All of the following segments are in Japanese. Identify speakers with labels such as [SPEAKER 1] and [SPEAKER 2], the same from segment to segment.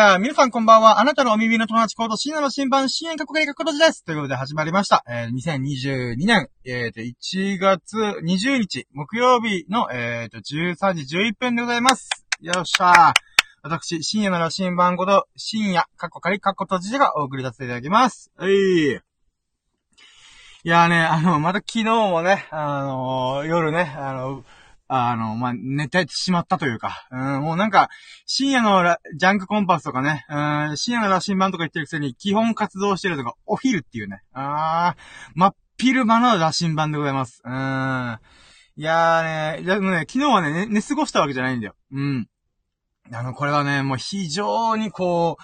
[SPEAKER 1] ー、皆さんこんばんは。あなたのお耳の友達コード、深夜の新版、深夜過去計画ことです。ということで始まりました。えー、2022年、えーと、1月20日、木曜日の、えーと、13時11分でございます。よっしゃー。私、深夜の羅針盤こと、深夜、過去仮、過去閉じがお送りさせていただきます。はい。いやーね、あの、また昨日もね、あのー、夜ね、あの、あの、まあ、寝てしまったというか、うん、もうなんか、深夜のジャンクコンパスとかね、うん、深夜の羅針盤とか言ってるくせに基本活動してるとか、お昼っていうね、あー、真っ昼間の羅針盤でございます。うん。いやーね、でもね、昨日はね、寝、過ごしたわけじゃないんだよ。うん。あの、これはね、もう非常にこ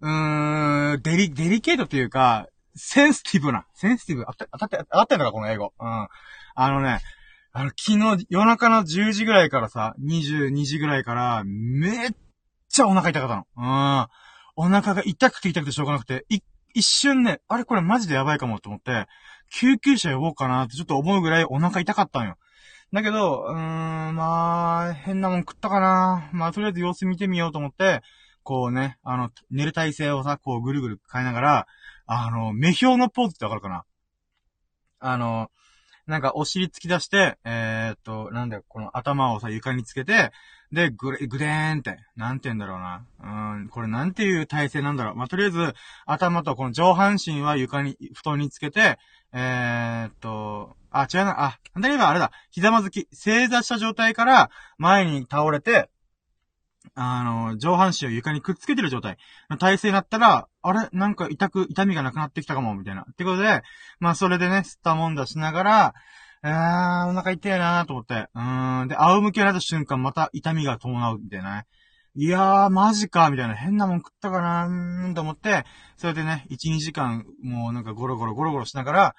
[SPEAKER 1] う、うーん、デリ、デリケートというか、センシティブな、センシティブ、あった、あたって、あったんのか、この英語。うん。あのね、あの、昨日、夜中の10時ぐらいからさ、22時ぐらいから、めっちゃお腹痛かったの。うん。お腹が痛くて痛くてしょうがなくて、い、一瞬ね、あれこれマジでやばいかもと思って、救急車呼ぼうかなってちょっと思うぐらいお腹痛かったんよ。だけど、うーん、まあ、変なもん食ったかな。まあ、とりあえず様子見てみようと思って、こうね、あの、寝る体勢をさ、こうぐるぐる変えながら、あの、目標のポーズってわかるかなあの、なんかお尻突き出して、えー、っと、なんだよ、この頭をさ、床につけて、で、ぐれ、ぐでーんって、なんて言うんだろうな。うん、これなんていう体勢なんだろう。まあ、とりあえず、頭とこの上半身は床に、布団につけて、えー、っと、あ、違うな、あ、なんだ言えばあれだ。ひざまずき、正座した状態から前に倒れて、あの、上半身を床にくっつけてる状態体勢になったら、あれ？なんか痛く、痛みがなくなってきたかも、みたいな。ってことで、まあそれでね、吸ったもんだしながら、あー、お腹痛いなーと思って。うーん。で、仰向けになった瞬間、また痛みが伴う、みたいなね。いやー、マジか、みたいな。変なもん食ったかなーん、と思って、それでね、1、2時間、もうなんかゴロゴロゴロゴロしながら、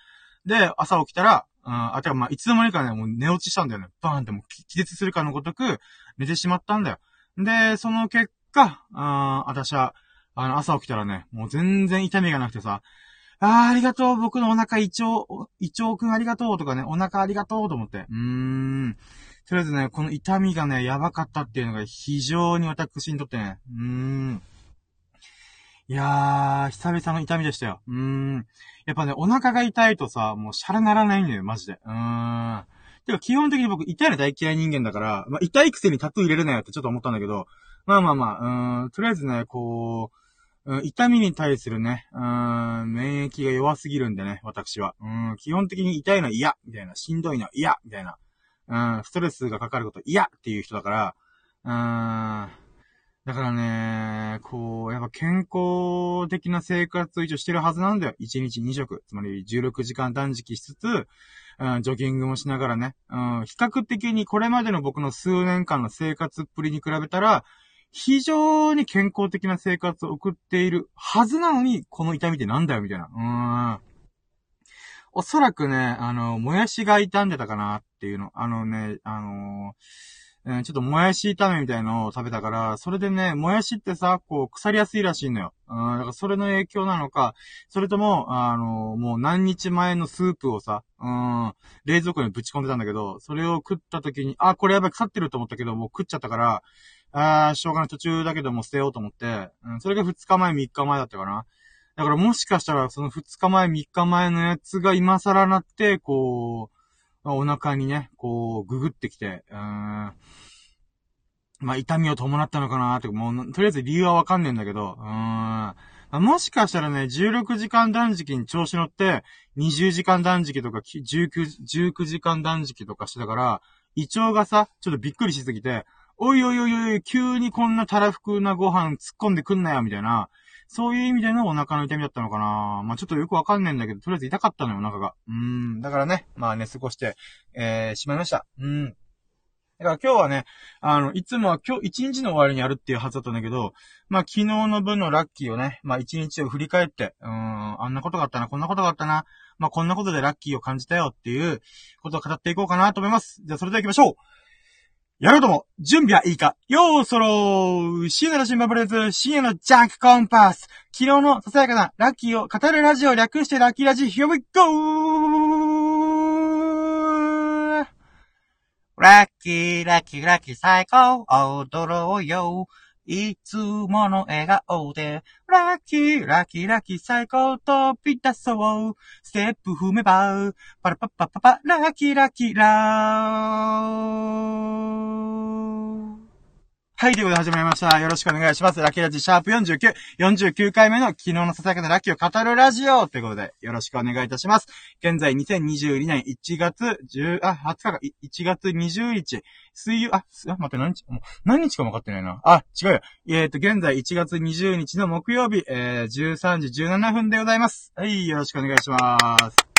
[SPEAKER 1] で、朝起きたら、うん、あ、てかまあ、いつの間にかね、もう寝落ちしたんだよね。バーンってもう気絶するかのごとく、寝てしまったんだよ。で、その結果、あ私は、あの、朝起きたらね、もう全然痛みがなくてさ、あー、ありがとう、僕のお腹胃腸、胃腸くんありがとうとかね、お腹ありがとうと思って。うーん。とりあえずね、この痛みがね、やばかったっていうのが非常に私にとってね、うーん。いやー、久々の痛みでしたよ。うーん。やっぱね、お腹が痛いとさ、もうシャラならないんだよ、マジで。うーん。てか、基本的に僕、痛いの大嫌い人間だから、まあ、痛いくせにタトゥー入れるなよってちょっと思ったんだけど、まあまあまあ、うん、とりあえずね、こう、うん、痛みに対するね、うん、免疫が弱すぎるんでね、私は。うん、基本的に痛いの嫌、みたいな、しんどいの嫌、みたいな。うん、ストレスがかかること嫌っていう人だから、うん、だからね、こう、やっぱ健康的な生活を一応してるはずなんだよ。1日2食。つまり16時間断食しつつ、うん、ジョギングもしながらね。うん、比較的にこれまでの僕の数年間の生活っぷりに比べたら、非常に健康的な生活を送っているはずなのに、この痛みってなんだよ、みたいな。うん。おそらくね、あの、もやしが傷んでたかなっていうの。あのね、あのーうん、ちょっともやし炒めみたいのを食べたから、それでね、もやしってさ、こう、腐りやすいらしいのよ。うん、だからそれの影響なのか、それとも、あの、もう何日前のスープをさ、うん、冷蔵庫にぶち込んでたんだけど、それを食った時に、あ、これやばい腐ってると思ったけど、もう食っちゃったから、あー、しょうがない途中だけども捨てようと思って、うん、それが2日前、3日前だったかな。だからもしかしたら、その2日前、3日前のやつが今更なって、こう、お腹にね、こう、ググってきて、うーん、まあ、痛みを伴ったのかなーって、もう、とりあえず理由はわかんねえんだけど、うーん、あ、もしかしたらね、16時間断食に調子乗って、20時間断食とか、19、19時間断食とかしてたから、胃腸がさ、ちょっとびっくりしすぎて、おいおいおいおい、急にこんなたらふくなご飯突っ込んでくんなよ、みたいな、そういう意味でのお腹の痛みだったのかなまあちょっとよくわかんないんだけど、とりあえず痛かったのよ、お腹が。うん。だからね、まあ寝過ごして、えー、しまいました。うん。だから今日はね、あの、いつもは今日一日の終わりにやるっていうはずだったんだけど、まあ昨日の分のラッキーをね、まあ一日を振り返って、うん、あんなことがあったな、こんなことがあったな、まあこんなことでラッキーを感じたよっていうことを語っていこうかなと思います。じゃあそれでは行きましょうやろうとも、準備はいいか。ようそろー。深夜の新聞プレゼ深夜のジャンクコンパス。昨日のささやかなラッキーを語るラジオ略してラッキーラジ Here we go! ラッキー、ラッキー、ラッキー最高。踊ろうよ。いつもの笑顔で、ラッキー、ラッキー、ラッキー、最高飛び出そう。ステップ踏めば、パラパッパッパパ、ラッキー、ラッキー、ラー。はい、ということで始まりました。よろしくお願いします。ラッキーラジシャープ49、49回目の昨日のささやかなラッキーを語るラジオということで、よろしくお願いいたします。現在2022年1月10、あ、20日か、1月20日、水曜、あ、あ、待って、何日、何日かも分かってないな。あ、違うよ。えっ、ー、と、現在1月20日の木曜日、えー、13時17分でございます。はい、よろしくお願いします。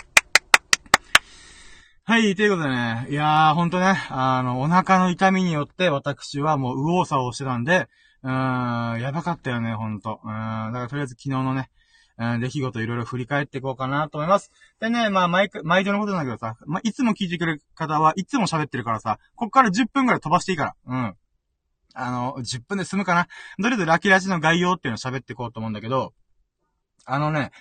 [SPEAKER 1] はい、ということでね、いやー、ほんとね、あの、お腹の痛みによって私はもう右往左往してたんで、うーん、やばかったよね、ほんと。うん、だからとりあえず昨日のね、うん、出来事いろいろ振り返っていこうかなと思います。でね、まあ、毎回、毎度のことなんだけどさ、まあ、いつも聞いてくれる方はいつも喋ってるからさ、こっから10分くらい飛ばしていいから。うん。あの、10分で済むかな。とりあえずラキラジの概要っていうのを喋っていこうと思うんだけど、あのね、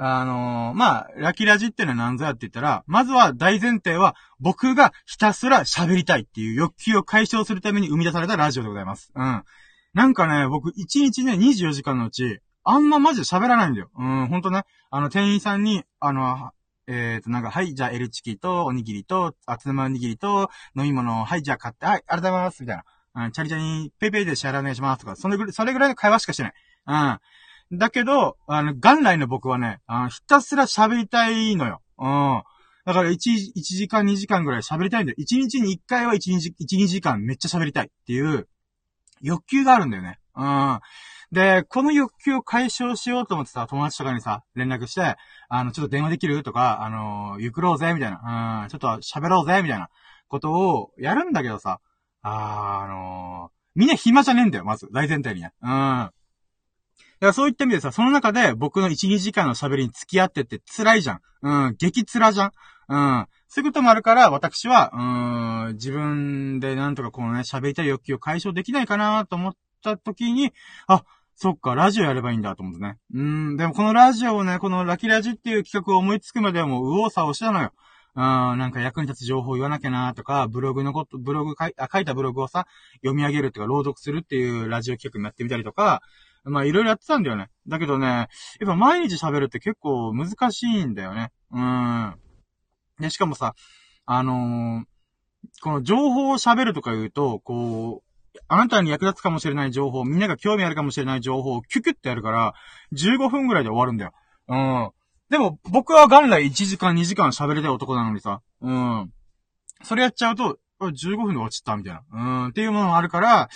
[SPEAKER 1] あのー、まあ、ラキラジってのは何ぞやって言ったら、まずは大前提は、僕がひたすら喋りたいっていう欲求を解消するために生み出されたラジオでございます。うん。なんかね、僕、1日ね、24時間のうち、あんまマジで喋らないんだよ。うん、ほんとね。あの、店員さんに、あの、えっ、ー、と、なんか、はい、じゃあ、エルチキと、おにぎりと、あつまおにぎりと、飲み物を、はい、じゃあ買って、はい、ありがとうございます、みたいな。うん、チャリチャリ、ペイペイで支払いお願いしますとか、それぐらい、それぐらいの会話しかしてない。うん。だけど、あの、元来の僕はね、あのひたすら喋りたいのよ。うん。だから1、1時間2時間ぐらい喋りたいんだよ。1日に1回は1、2, 1 2時間めっちゃ喋りたいっていう欲求があるんだよね。うん。で、この欲求を解消しようと思ってさ、友達とかにさ、連絡して、あの、ちょっと電話できる？とか、あのゆくろうぜ、みたいな。うん、ちょっと喋ろうぜ、みたいなことをやるんだけどさ、あー、あのー、みんな暇じゃねえんだよ、まず。大前提にね。うん。だからそういった意味でさ、その中で僕の1、2時間の喋りに付き合ってって辛いじゃん。うん、激辛じゃん。うん。そういうこともあるから、私は、うん、自分でなんとかこのね、喋りたい欲求を解消できないかなと思った時に、あ、そっか、ラジオやればいいんだと思ってね。うん、でもこのラジオをね、このラキラジっていう企画を思いつくまではもう右往左往したのよ。うん、なんか役に立つ情報を言わなきゃなとか、ブログのこと、ブログ書い書いたブログをさ、読み上げるっていうか、朗読するっていうラジオ企画になってみたりとか、まあいろいろやってたんだよね。だけどね、やっぱ毎日喋るって結構難しいんだよね。うん。で、しかもさ、あのー、この情報を喋るとか言うと、こう、あなたに役立つかもしれない情報、みんなが興味あるかもしれない情報をキュキュってやるから、15分ぐらいで終わるんだよ。うん。でも、僕は元来1時間2時間喋りたい男なのにさ、うん。それやっちゃうと、15分で落ちったみたいな。うん。っていうものもあるから、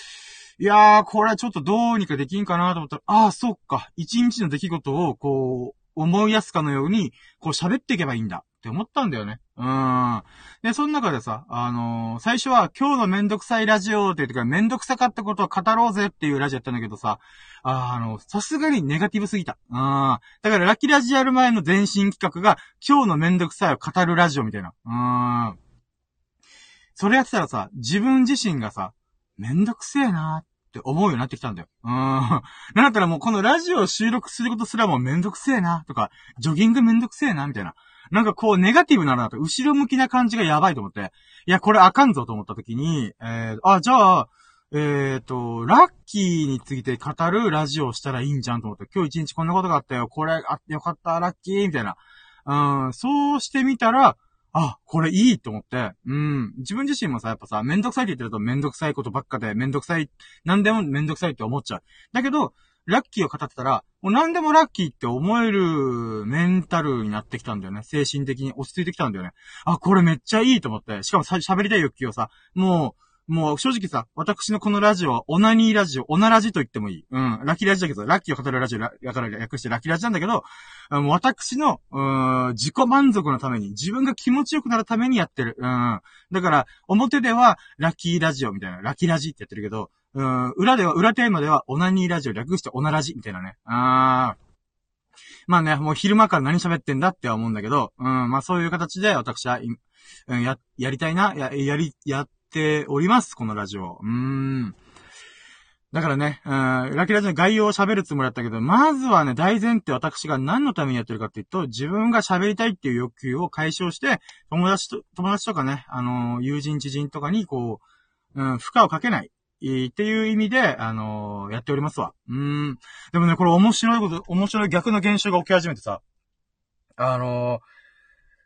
[SPEAKER 1] いやー、これはちょっとどうにかできんかなと思ったら、ああ、そっか。一日の出来事を、こう、思いやすかのように、こう喋っていけばいいんだって思ったんだよね。うん。で、その中でさ、あのー、最初は今日のめんどくさいラジオって言ってからめんどくさかったことを語ろうぜっていうラジオやったんだけどさ、あ、あの、さすがにネガティブすぎた。うん。だからラッキーラジオやる前の前進企画が今日のめんどくさいを語るラジオみたいな。うん。それやってたらさ、自分自身がさ、めんどくせえなって思うようになってきたんだよ。うーん。なんだったらもうこのラジオを収録することすらもめんどくせえなとか、ジョギングめんどくせえなみたいな。なんかこう、ネガティブなるなと、後ろ向きな感じがやばいと思って、いや、これあかんぞと思った時に、えー、あ、じゃあ、えっ、ー、と、ラッキーについて語るラジオをしたらいいんじゃんと思って、今日一日こんなことがあったよ、これ、あ、よかった、ラッキー、みたいな。うん、そうしてみたら、あ、これいいと思って、うん。自分自身もさ、やっぱさ、めんどくさいって言ってるとめんどくさいことばっかで、めんどくさい、なんでもめんどくさいって思っちゃう。だけど、ラッキーを語ってたら、もう何でもラッキーって思えるメンタルになってきたんだよね。精神的に落ち着いてきたんだよね。あ、これめっちゃいいと思って。しかも、喋りたい欲求をさ、もう、もう正直さ、私のこのラジオはオナニーラジオ、オナラジと言ってもいい。うん。ラッキーラジだけど、ラッキーを語るラジオ、だから略してラッキーラジなんだけど、もう私の、うん、自己満足のために、自分が気持ちよくなるためにやってる。うん。だから、表ではラッキーラジオみたいな、ラッキーラジってやってるけど、うん、裏では、裏テーマではオナニーラジオ略してオナラジみたいなね。あー。まあね、もう昼間から何喋ってんだって思うんだけど、うん、まあそういう形で私は、うん、や、やりたいな、や、やり、やっております、このラジオ。うーん。だからね、うん、ラキラジの概要を喋るつもりだったけど、まずはね、大前提私が何のためにやってるかっていうと、自分が喋りたいっていう欲求を解消して、友達と、友達とかね、あのー、友人知人とかにこう、うん、負荷をかけない。っていう意味で、あのー、やっておりますわ。うん。でもね、これ面白いこと、面白い逆の現象が起き始めてさ、あの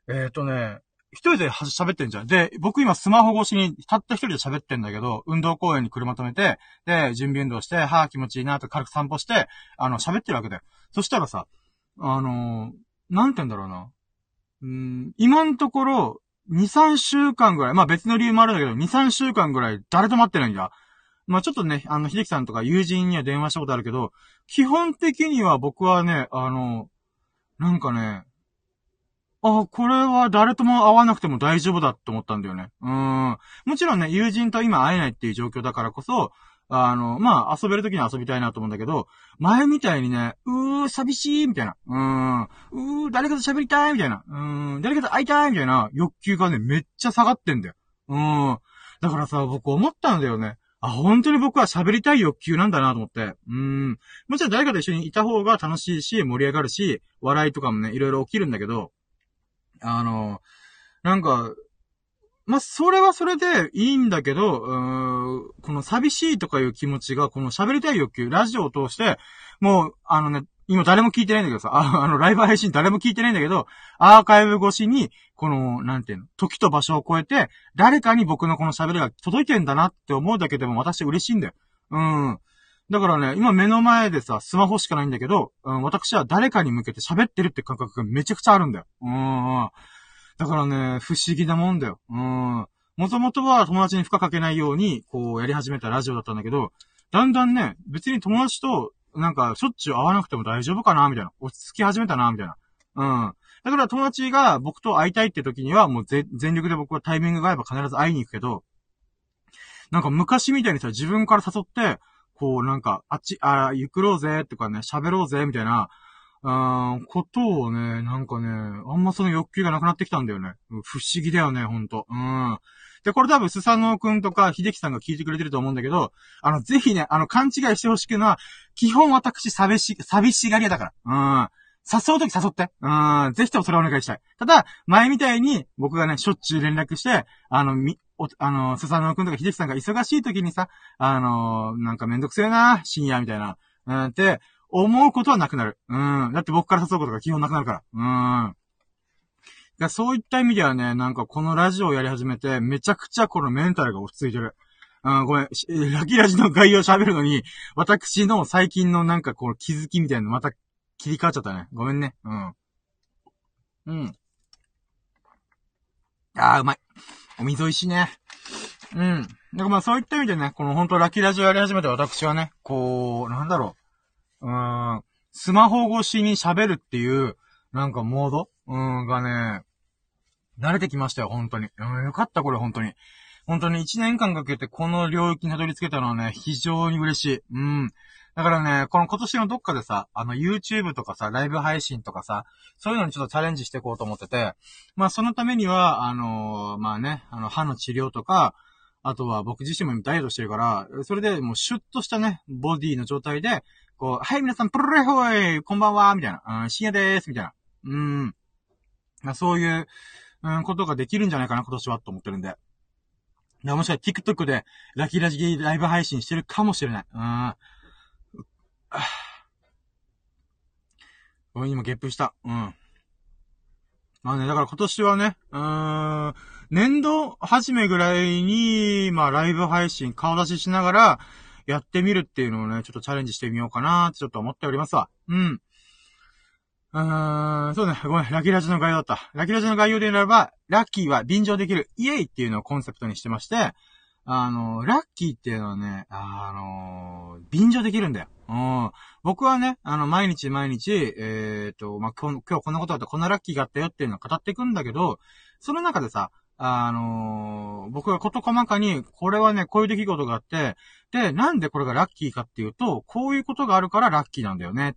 [SPEAKER 1] ー、えっ、とね、一人で喋ってんじゃん。で、僕今スマホ越しにたった一人で喋ってんだけど、運動公園に車止めて、で、準備運動して、はぁ気持ちいいなと軽く散歩して、あの、喋ってるわけだよ。そしたらさ、あのー、なんて言うんだろうな。うん、今のところ、2、3週間ぐらい、まあ別の理由もあるんだけど、2、3週間ぐらい誰と待ってないんだ。まあちょっとね、あの、秀樹さんとか友人には電話したことあるけど、基本的には僕はね、あの、なんかね、あ、これは誰とも会わなくても大丈夫だって思ったんだよね。うん。もちろんね、友人と今会えないっていう状況だからこそ、あの、まあ、遊べる時に遊びたいなと思うんだけど、前みたいにね、うー、寂しいみたいな。うーん。うー、誰かと喋りたいみたいな。うーん。誰かと会いたいみたいな欲求がね、めっちゃ下がってんだよ。うん。だからさ、僕思ったんだよね。あ、本当に僕は喋りたい欲求なんだなと思って。うん。もちろん誰かと一緒にいた方が楽しいし、盛り上がるし、笑いとかもね、いろいろ起きるんだけど、あの、なんか、まあ、それはそれでいいんだけど、うーん、この寂しいとかいう気持ちが、この喋りたい欲求、ラジオを通して、もう、あのね、今誰も聞いてないんだけどさ、ああの、ライブ配信誰も聞いてないんだけど、アーカイブ越しに、この、なんていうの、時と場所を超えて、誰かに僕のこの喋りが届いてんだなって思うだけでも私嬉しいんだよ。うん。だからね、今目の前でさ、スマホしかないんだけど、うん、私は誰かに向けて喋ってるって感覚がめちゃくちゃあるんだよ。うん。だからね、不思議なもんだよ。うん。もともとは友達に負荷かけないように、こう、やり始めたラジオだったんだけど、だんだんね、別に友達と、なんか、しょっちゅう会わなくても大丈夫かなみたいな。落ち着き始めたなみたいな。うん。だから友達が僕と会いたいって時には、もう全力で僕はタイミングが合えば必ず会いに行くけど、なんか昔みたいにさ、自分から誘って、こうなんか、あっち、あ、ゆくろうぜとかね、喋ろうぜみたいな、あことをね、なんかね、あんまその欲求がなくなってきたんだよね。不思議だよね、ほんと。うん。で、これ多分、スサノオくんとか、秀樹さんが聞いてくれてると思うんだけど、あの、ぜひね、あの、勘違いしてほしくのは、基本私、寂し、寂しがり屋だから。うん。誘うとき誘って。うん。ぜひともそれをお願いしたい。ただ、前みたいに、僕がね、しょっちゅう連絡して、あの、み、お、あの、スサノオくんとか秀樹さんが忙しい時にさ、あの、なんかめんどくせえな、深夜みたいな。うん、って、思うことはなくなる。うん。だって僕から誘うことが基本なくなるから。うん。だそういった意味ではね、なんかこのラジオをやり始めて、めちゃくちゃこのメンタルが落ち着いてる。うん、ごめん、ラキラジの概要喋るのに、私の最近のなんかこう気づきみたいなのまた切り替わっちゃったね。ごめんね。うん。うん。あー、うまい。お水美味しいね。うん。だからまあそういった意味でね、この本当ラッキーラジオやり始めて私はね、こう、なんだろう。うーん。スマホ越しに喋るっていう、なんかモード？うん、がね、慣れてきましたよ、本当に。うん、よかった、これ、本当に。本当に1年間かけてこの領域にたどり着けたのはね、非常に嬉しい。うん。だからね、この今年のどっかでさ、あの YouTube とかさ、ライブ配信とかさ、そういうのにちょっとチャレンジしていこうと思ってて、まあそのためには、あのー、まあね、あの歯の治療とか、あとは僕自身もダイエットしてるから、それでもうシュッとしたね、ボディの状態で、こう、はい皆さん、プルレホイこんばんはみたいな、うん、深夜でーすみたいな。うん。まあそういう、うん、ことができるんじゃないかな、今年は、と思ってるんで。もしかしたら TikTok でラキラジギライブ配信してるかもしれない。うん。俺今ゲップした。うん。まあね、だから今年はね、うーん、年度始めぐらいに、まあライブ配信顔出ししながらやってみるっていうのをね、ちょっとチャレンジしてみようかなってちょっと思っておりますわ。うん。うーん、そうね、ごめん、ラキラジの概要だった。ラキラジの概要で言えば、ラッキーは便乗できる、イエイっていうのをコンセプトにしてまして、あの、ラッキーっていうのはね、あの、便乗できるんだよ。うん。僕はね、あの、毎日毎日、えっ、ー、と、まあ、今日、今日こんなことあった、こんなラッキーがあったよっていうのを語っていくんだけど、その中でさ、あの、僕がこと細かに、これはね、こういう出来事があって、で、なんでこれがラッキーかっていうと、こういうことがあるからラッキーなんだよね。っ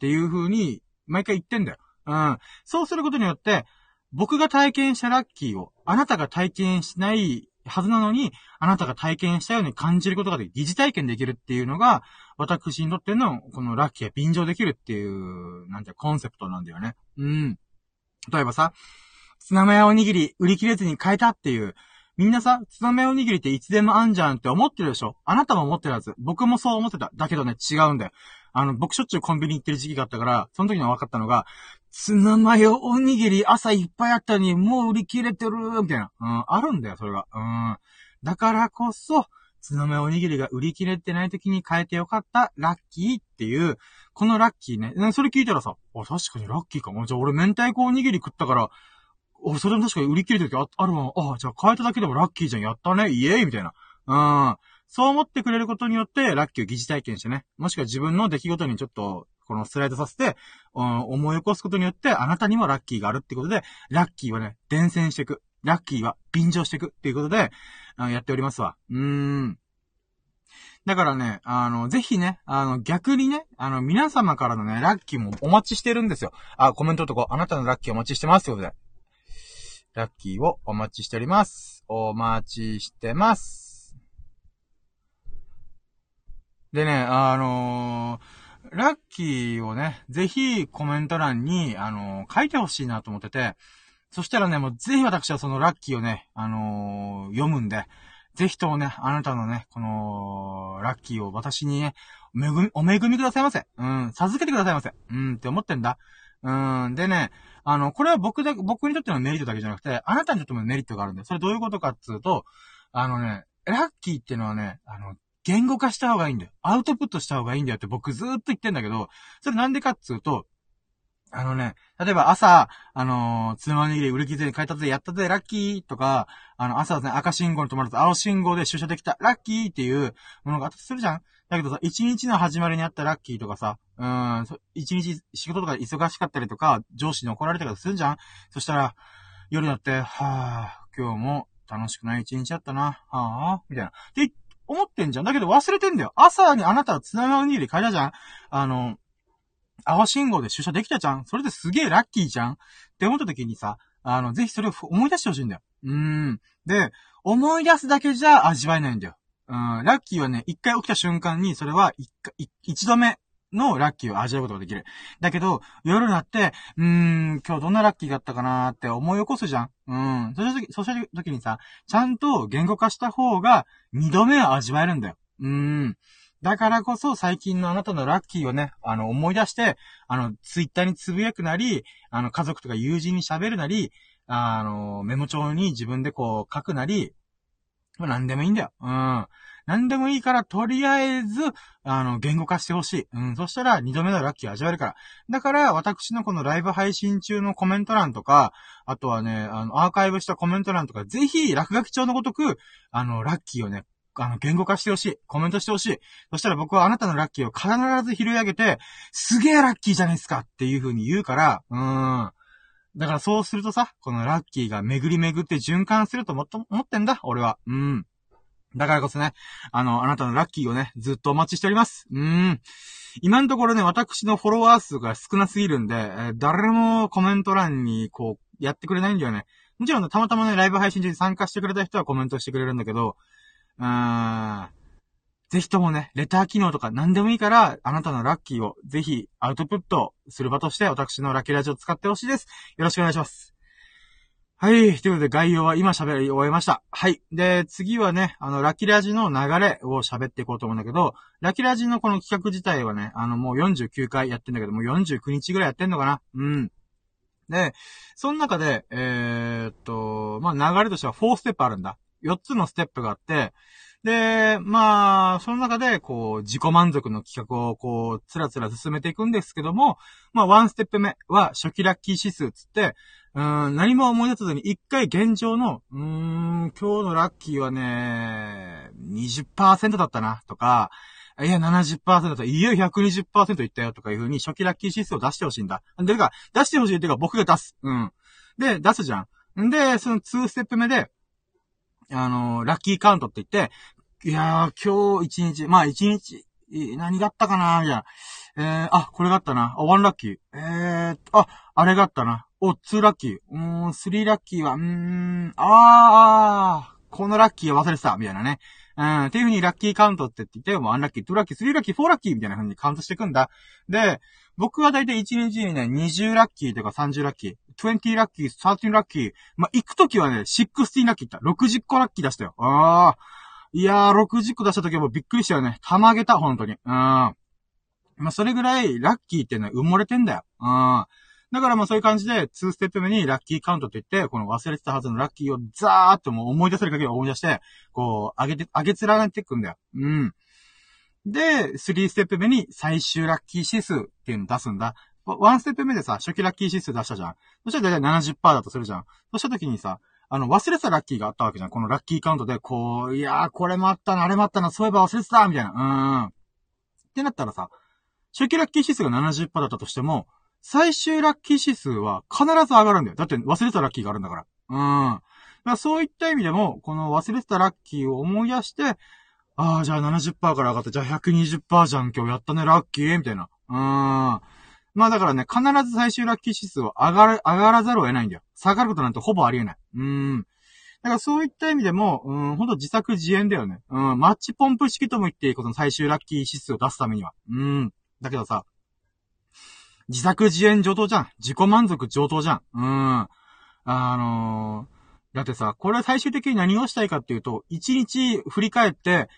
[SPEAKER 1] ていう風に、毎回言ってんだよ。うん。そうすることによって、僕が体験したラッキーを、あなたが体験しないはずなのに、あなたが体験したように感じることができ、疑似体験できるっていうのが、私にとっての、このラッキーが便乗できるっていう、なんてコンセプトなんだよね。うん。例えばさ、ツナマヤおにぎり売り切れずに買えたっていう、みんなさ、つなめおにぎりっていつでもあんじゃんって思ってるでしょ？あなたも思ってるはず。僕もそう思ってた。だけどね、違うんだよ。あの、僕しょっちゅうコンビニ行ってる時期があったから、その時に分かったのが、ツナマヨおにぎり朝いっぱいあったのに、もう売り切れてるみたいな。うん、あるんだよ、それが。うん。だからこそ、ツナマヨおにぎりが売り切れてない時に買えてよかった、ラッキーっていう、このラッキーね。それ聞いたらさ、あ、確かにラッキーかも。じゃあ俺明太子おにぎり食ったから、お、それも確かに売り切れてる時ああるわ。あ、じゃあ買えただけでもラッキーじゃん。やったね。イエーイみたいな。うん。そう思ってくれることによって、ラッキーを疑似体験してね。もしくは自分の出来事にちょっと、このスライドさせて、うん、思い起こすことによって、あなたにもラッキーがあるってことで、ラッキーはね、伝染していく。ラッキーは便乗していくっていうことで、うん、やっておりますわ。うーん。だからね、あの、ぜひね、あの、逆にね、あの、皆様からのね、ラッキーもお待ちしてるんですよ。あ、コメントとか、あなたのラッキーお待ちしてますということで。ラッキーをお待ちしております。お待ちしてます。でね、あのー、ラッキーをね、ぜひコメント欄に、あのー、書いてほしいなと思ってて、そしたらね、もうぜひ私はそのラッキーをね、あのー、読むんで、ぜひともね、あなたのね、この、ラッキーを私にね、恵み、お恵みくださいませ。うん、授けてくださいませ。うんって思ってんだ。うん、でね、あの、これは僕だ、僕にとってのメリットだけじゃなくて、あなたにとってもメリットがあるんだよ。それどういうことかっつうと、あのね、ラッキーっていうのはね、あの、言語化した方がいいんだよ。アウトプットした方がいいんだよって僕ずーっと言ってんだけど、それなんでかっつうと、あのね、例えば朝、あのー、つまにぎり売り切れに変えたぜ、やったぜ、ラッキーとか、あの、朝ね、赤信号に止まると青信号で出社できた、ラッキーっていうものがあったとするじゃんだけどさ、一日の始まりにあったラッキーとかさ、うん、一日仕事とか忙しかったりとか、上司に怒られたりとかするじゃんそしたら、夜になって、はぁ、今日も楽しくない一日だったな、はぁ、みたいな。って思ってんじゃん。だけど忘れてんだよ。朝にあなたは繋がるにぎり変えたじゃんあの、青信号で出社できたじゃんそれですげえラッキーじゃんって思った時にさ、あの、ぜひそれを思い出してほしいんだよ。うん。で、思い出すだけじゃ味わえないんだよ。うん、ラッキーはね、一回起きた瞬間に、それは一一度目のラッキーを味わうことができる。だけど、夜になって、うーん、今日どんなラッキーだったかなーって思い起こすじゃん。うん。そうした時、そうした時にさ、ちゃんと言語化した方が、二度目は味わえるんだよ。うーん。だからこそ最近のあなたのラッキーをね、あの、思い出して、あの、ツイッターにつぶやくなり、あの、家族とか友人に喋るなり、あの、メモ帳に自分でこう書くなり、何でもいいんだよ。うん。何でもいいから、とりあえず、あの、言語化してほしい。うん。そしたら、二度目のラッキーを味わえるから。だから、私のこのライブ配信中のコメント欄とか、あとはね、あの、アーカイブしたコメント欄とか、ぜひ、落書き帳のごとく、あの、ラッキーをね、あの、言語化してほしい。コメントしてほしい。そしたら僕はあなたのラッキーを必ず拾い上げて、すげえラッキーじゃないですかっていう風に言うから、うーん。だからそうするとさ、このラッキーが巡り巡って循環すると思ってんだ、俺は。うん。だからこそね、あの、あなたのラッキーをね、ずっとお待ちしております。うーん。今のところね、私のフォロワー数が少なすぎるんで、えー、誰もコメント欄にこう、やってくれないんだよね。もちろんね、たまたまね、ライブ配信中に参加してくれた人はコメントしてくれるんだけど、うーん。ぜひともね、レター機能とか何でもいいから、あなたのラッキーをぜひアウトプットする場として私のラッキーラジオを使ってほしいです。よろしくお願いします。はい。ということで概要は今喋り終えました。はい。で、次はね、あの、ラキラジの流れを喋っていこうと思うんだけど、ラキラジのこの企画自体はね、あの、もう49回やってんだけど、もう49日ぐらいやってんのかなうん。で、その中で、えー、っと、まあ、流れとしては4ステップあるんだ。4つのステップがあって、で、まあ、その中で、こう、自己満足の企画を、こう、つらつら進めていくんですけども、まあ、ワンステップ目は、初期ラッキー指数つって、うん、何も思い出さずに、一回現状の、うーん、今日のラッキーはね、20%だったな、とか、いや、70%だった。いや、120%いったよ、とかいう風に、初期ラッキー指数を出してほしいんだ。で、か、出してほしいっていうか、僕が出す。うん。で、出すじゃん。んで、その2ステップ目で、あのー、ラッキーカウントって言って、いやー、今日一日、まあ一日、何があったかなじゃえー、あ、これがあったな。あ、ワンラッキー。えーあ、あれがあったな。お、ツーラッキー。うーん、スリーラッキーは、うーん、あー、このラッキー忘れてた、みたいなね。うん、っていう風にラッキーカウントって言って、もうワンラッキー、ツーラッキー、スリーラッキー、フォーラッキーみたいな風にカウントしていくんだ。で、僕はだいたい1日にね、20ラッキーとか30ラッキー。20ラッキー、13ラッキー。まあ、行くときはね、16ラッキーった。60個ラッキー出したよ。ああ。いやー、60個出したときはもうびっくりしたよね。たまげた、本当に。うん。まあ、それぐらい、ラッキーってね、埋もれてんだよ。うん。だからまあそういう感じで、2ステップ目にラッキーカウントと言って、この忘れてたはずのラッキーをザーっともう思い出せる限り思い出して、こう、上げて、上げ連ねていくんだよ。うん。で、3ステップ目に最終ラッキー指数っていうのを出すんだ。1ステップ目でさ、初期ラッキー指数出したじゃん。そしたら大体70%だとするじゃん。そした時にさ、あの、忘れてたラッキーがあったわけじゃん。このラッキーカウントで、こう、いやー、これもあったな、あれもあったな、そういえば忘れてたみたいな。うーん。ってなったらさ、初期ラッキー指数が70%だったとしても、最終ラッキー指数は必ず上がるんだよ。だって忘れてたラッキーがあるんだから。うん。だからそういった意味でも、この忘れてたラッキーを思い出して、ああ、じゃあ70%から上がって、じゃあ120%じゃん、今日やったね、ラッキーみたいな。うん。まあだからね、必ず最終ラッキー指数は上がる、上がらざるを得ないんだよ。下がることなんてほぼありえない。うん。だからそういった意味でも、うん、ほんと自作自演だよね。うん、マッチポンプ式とも言っていいことの最終ラッキー指数を出すためには。うん。だけどさ、自作自演上等じゃん。自己満足上等じゃん。うん。あのー、だってさ、これ最終的に何をしたいかっていうと、一日振り返って、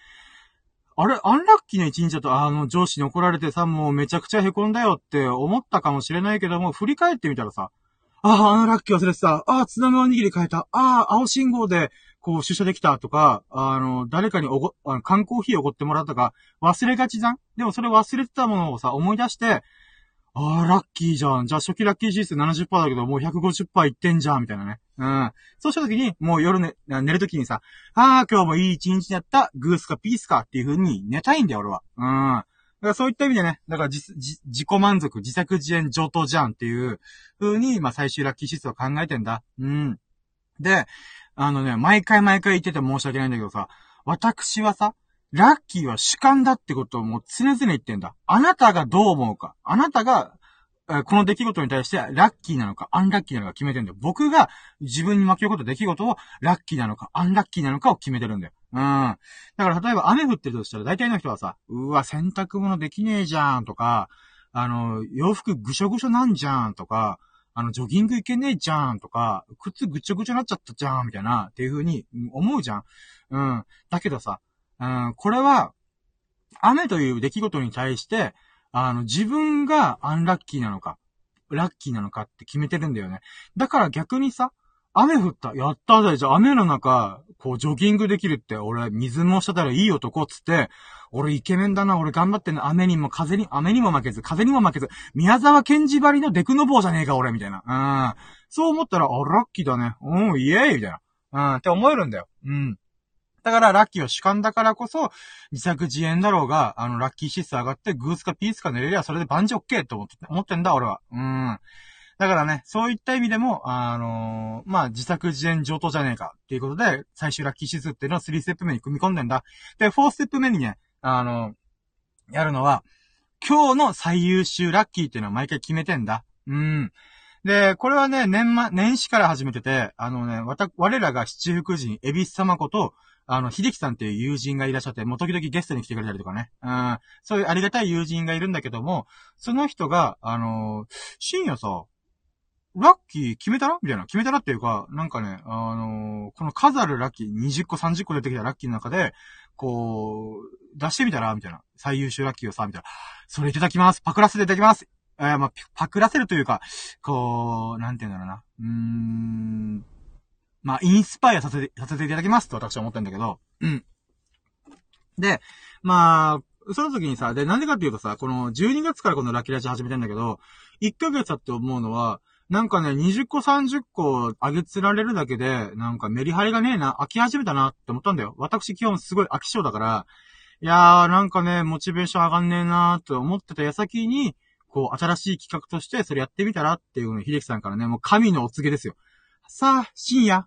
[SPEAKER 1] あれ、アンラッキーな一日だと、あの、上司に怒られてさ、もうめちゃくちゃ凹んだよって思ったかもしれないけども、振り返ってみたらさ、ああ、あのラッキー忘れてた。ああ、津波おにぎり変えた。ああ、青信号で、こう、出社できたとか、あの、誰かにおご、あの缶コーヒーおごってもらったか、忘れがちじゃんでもそれ忘れてたものをさ、思い出して、ああ、ラッキーじゃん。じゃあ初期ラッキー指数70%だけど、もう150%いってんじゃん、みたいなね。うん。そうした時に、もう夜ね、寝る時にさ、ああ、今日もいい一日やった、グースかピースかっていう風に寝たいんだよ、俺は。うん。だからそういった意味でね、だから自自己満足、自作自演上等じゃんっていう風に、まあ最終ラッキー指数を考えてんだ。うん。で、あのね、毎回毎回言ってて申し訳ないんだけどさ、私はさ、ラッキーは主観だってことをもう常々言ってんだ。あなたがどう思うか。あなたが、この出来事に対してラッキーなのか、アンラッキーなのか決めてんだよ。僕が自分に巻き起こった出来事をラッキーなのか、アンラッキーなのかを決めてるんだよ。うん。だから例えば雨降ってるとしたら大体の人はさ、うわ、洗濯物できねえじゃんとか、あの、洋服ぐしょぐしょなんじゃんとか、あの、ジョギングいけねえじゃんとか、靴ぐちょぐちょなっちゃったじゃんみたいな、っていう風に思うじゃん。うん。だけどさ、うん、これは、雨という出来事に対して、あの、自分がアンラッキーなのか、ラッキーなのかって決めてるんだよね。だから逆にさ、雨降った。やったぜ。じゃあ雨の中、こう、ジョギングできるって、俺、水もしたたらいい男っつって、俺イケメンだな、俺頑張ってんの、雨にも風に、雨にも負けず、風にも負けず、宮沢賢治張りのデクノボーじゃねえか、俺、みたいな。うん。そう思ったら、あ、ラッキーだね。うん、イエーイみたいな。うん、って思えるんだよ。うん。だから、ラッキーを主観だからこそ、自作自演だろうが、あの、ラッキー指数上がって、グースかピースか寝れりゃ、それで万事オッケーって思って、思ってんだ、俺は。うん。だからね、そういった意味でも、あのー、まあ、自作自演上等じゃねえか、っていうことで、最終ラッキー指数っていうのは3ステップ目に組み込んでんだ。で、4ステップ目にね、あのー、やるのは、今日の最優秀ラッキーっていうのは毎回決めてんだ。うん。で、これはね、年末、年始から始めてて、あのね、わた、我らが七福神、エビス様こと、あの、秀樹さんっていう友人がいらっしゃって、もう時々ゲストに来てくれたりとかね。うん。そういうありがたい友人がいるんだけども、その人が、あのー、深夜さ、ラッキー決めたら？みたいな。決めたらっていうか、なんかね、あのー、この数あるラッキー、20個、30個出てきたラッキーの中で、こう、出してみたら？みたいな。最優秀ラッキーをさ、みたいな。それいただきます。パクらせていただきます。えー、まあ、パクらせるというか、こう、なんて言うんだろうな。うーん、まあ、インスパイアさせて、させていただきますと私は思ってんだけど、うん。で、まあ、その時にさ、で、なんでかっていうとさ、この12月からこのラッキーラジ始めてんだけど、1ヶ月経って思うのは、なんかね、20個30個上げつられるだけで、なんかメリハリがねえな、飽き始めたなって思ったんだよ。私基本すごい飽き性だから、いやー、なんかね、モチベーション上がんねえなーって思ってた矢先に、こう、新しい企画としてそれやってみたらっていうの秀樹さんからね、もう神のお告げですよ。さあ、深夜、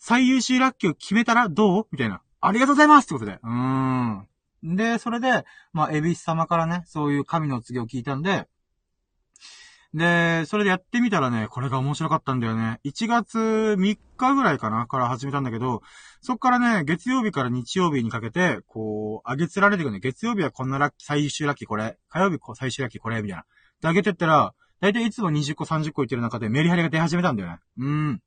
[SPEAKER 1] 最優秀ラッキーを決めたらどう？みたいな。ありがとうございますってことで。うーん。で、それで、まあ、エビス様からね、そういう神のお告げを聞いたんで、で、それでやってみたらね、これが面白かったんだよね。1月3日ぐらいかなから始めたんだけど、そっからね、月曜日から日曜日にかけて、こう、上げつられていくね。月曜日はこんなラッキー、最終ラッキーこれ。火曜日こう最終ラッキーこれ、みたいな。で、上げてったら、だいたいいつも20個30個言ってる中でメリハリが出始めたんだよね。うん。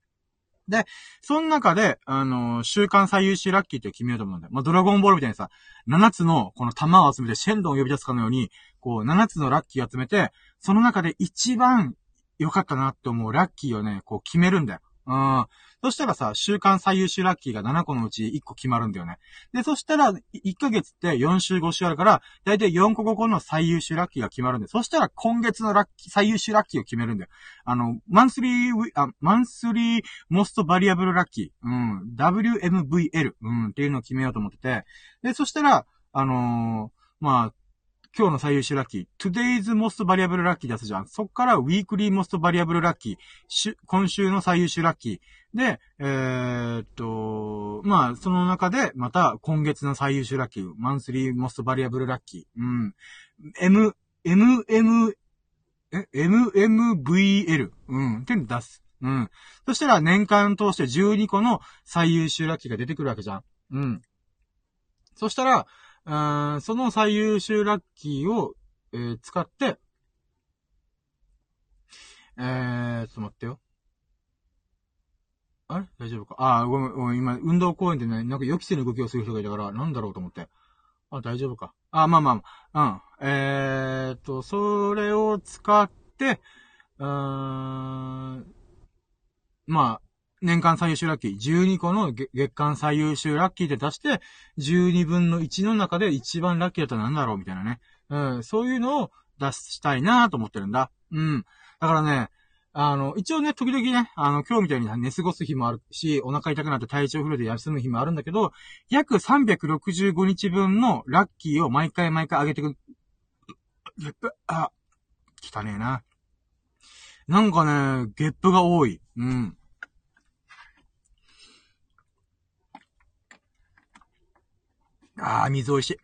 [SPEAKER 1] で、その中で、あのー、週刊最優秀ラッキーって決めようと思うんだよ。まあ、ドラゴンボールみたいにさ、7つのこの玉を集めてシェンドンを呼び出すかのように、こう、7つのラッキーを集めて、その中で一番良かったなって思うラッキーをね、こう決めるんだよ。うん。そしたらさ、週間最優秀ラッキーが7個のうち1個決まるんだよね。で、そしたら、1ヶ月って4週5週あるから、だいたい4個5個の最優秀ラッキーが決まるんで、そしたら今月のラッキー、最優秀ラッキーを決めるんだよ。あの、マンスリー、あ、マンスリーモストバリアブルラッキー、うん、WMVL、うん、っていうのを決めようと思ってて、で、そしたら、あのー、まあ、今日の最優秀ラッキー、today's most variable lucky 出すじゃん。そっから weekly most variable lucky、今週の最優秀ラッキー。で、えー、っと、まあ、その中で、また今月の最優秀ラッキー、monthly most variable lucky。うん。m, m, m, え ?mmvl。うん。って出す。うん。そしたら年間通して12個の最優秀ラッキーが出てくるわけじゃん。うん。そしたら、その最優秀ラッキーを、えー、使って、えー、ちょっと待ってよ。あれ？大丈夫か？あごめん、ごめん、今、運動公園でね、なんか予期せぬ動きをする人がいたから、なんだろうと思って。あ、大丈夫か？あ、まあまあ、うん。えーと、それを使って、うーん、まあ、年間最優秀ラッキー、12個の月間最優秀ラッキーで出して、12分の1の中で一番ラッキーだったら何だろうみたいなね。うん、そういうのを出したいなと思ってるんだ。うん。だからね、あの、一応ね、時々ね、あの、今日みたいに寝過ごす日もあるし、お腹痛くなって体調不良で休む日もあるんだけど、約365日分のラッキーを毎回毎回上げてく、ゲップ、あ、汚ねえな。なんかね、ゲップが多い。うん。ああ、水美味しい。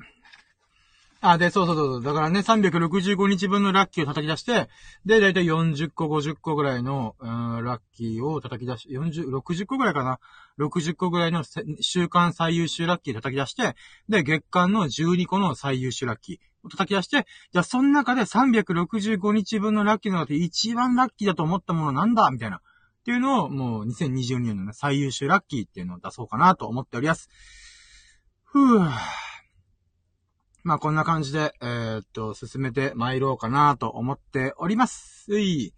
[SPEAKER 1] あ、で、そうそうそう。だからね、365日分のラッキーを叩き出して、で、だいたい40個、50個ぐらいの、うん、ラッキーを叩き出し、40、60個ぐらいかな。60個ぐらいの週間最優秀ラッキー叩き出して、で、月間の12個の最優秀ラッキーを叩き出して、じゃあ、その中で365日分のラッキーの中で一番ラッキーだと思ったものなんだ？みたいな。っていうのを、もう2022年の、ね、最優秀ラッキーっていうのを出そうかなと思っております。ふぅ。まあこんな感じで、えー、っと、進めて参ろうかなと思っております。い。い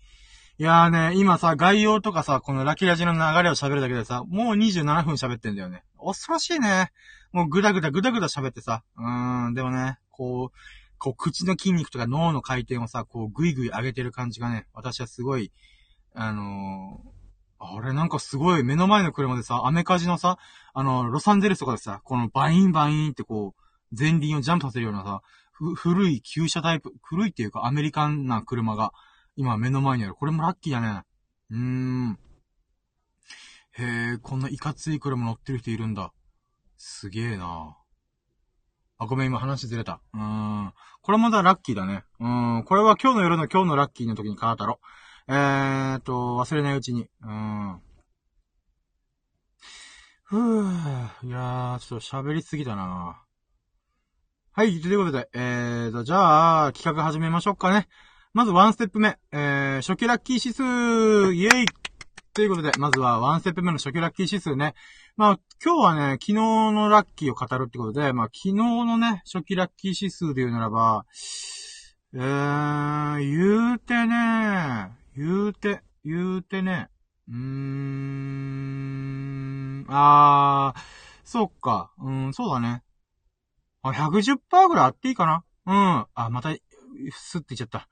[SPEAKER 1] やーね、今さ、概要とかさ、このラキラジの流れを喋るだけでさ、もう27分喋ってんだよね。恐ろしいね。もうぐだぐだぐだぐだ喋ってさ。うーん、でもね、こう、こう、口の筋肉とか脳の回転をさ、こう、ぐいぐい上げてる感じがね、私はすごい、あのーあれなんかすごい目の前の車でさ、アメカジのさ、あの、ロサンゼルスとかでさ、このバインバインってこう、前輪をジャンプさせるようなさ、古い旧車タイプ、古いっていうかアメリカンな車が今目の前にある。これもラッキーだね。うーん。へえ、こんないかつい車乗ってる人いるんだ。すげえなあ、ごめん、今話ずれた。うーん。これまだラッキーだね。うーん。これは今日の夜の今日のラッキーの時に買ったろ。えーと、忘れないうちに。うん。ふぅ、いやー、ちょっと喋りすぎだなはい、ということで、えーと、じゃあ、企画始めましょうかね。まずワンステップ目、えー、初期ラッキー指数、イェイということで、まずはワンステップ目の初期ラッキー指数ね。まあ、今日はね、昨日のラッキーを語るってことで、まあ、昨日のね、初期ラッキー指数で言うならば、えー、言うてね、言うて、言うてね、うーん、あー、そっか、うん、そうだね。あ、110%ぐらいあっていいかなうん。あ、また、すって言っちゃった。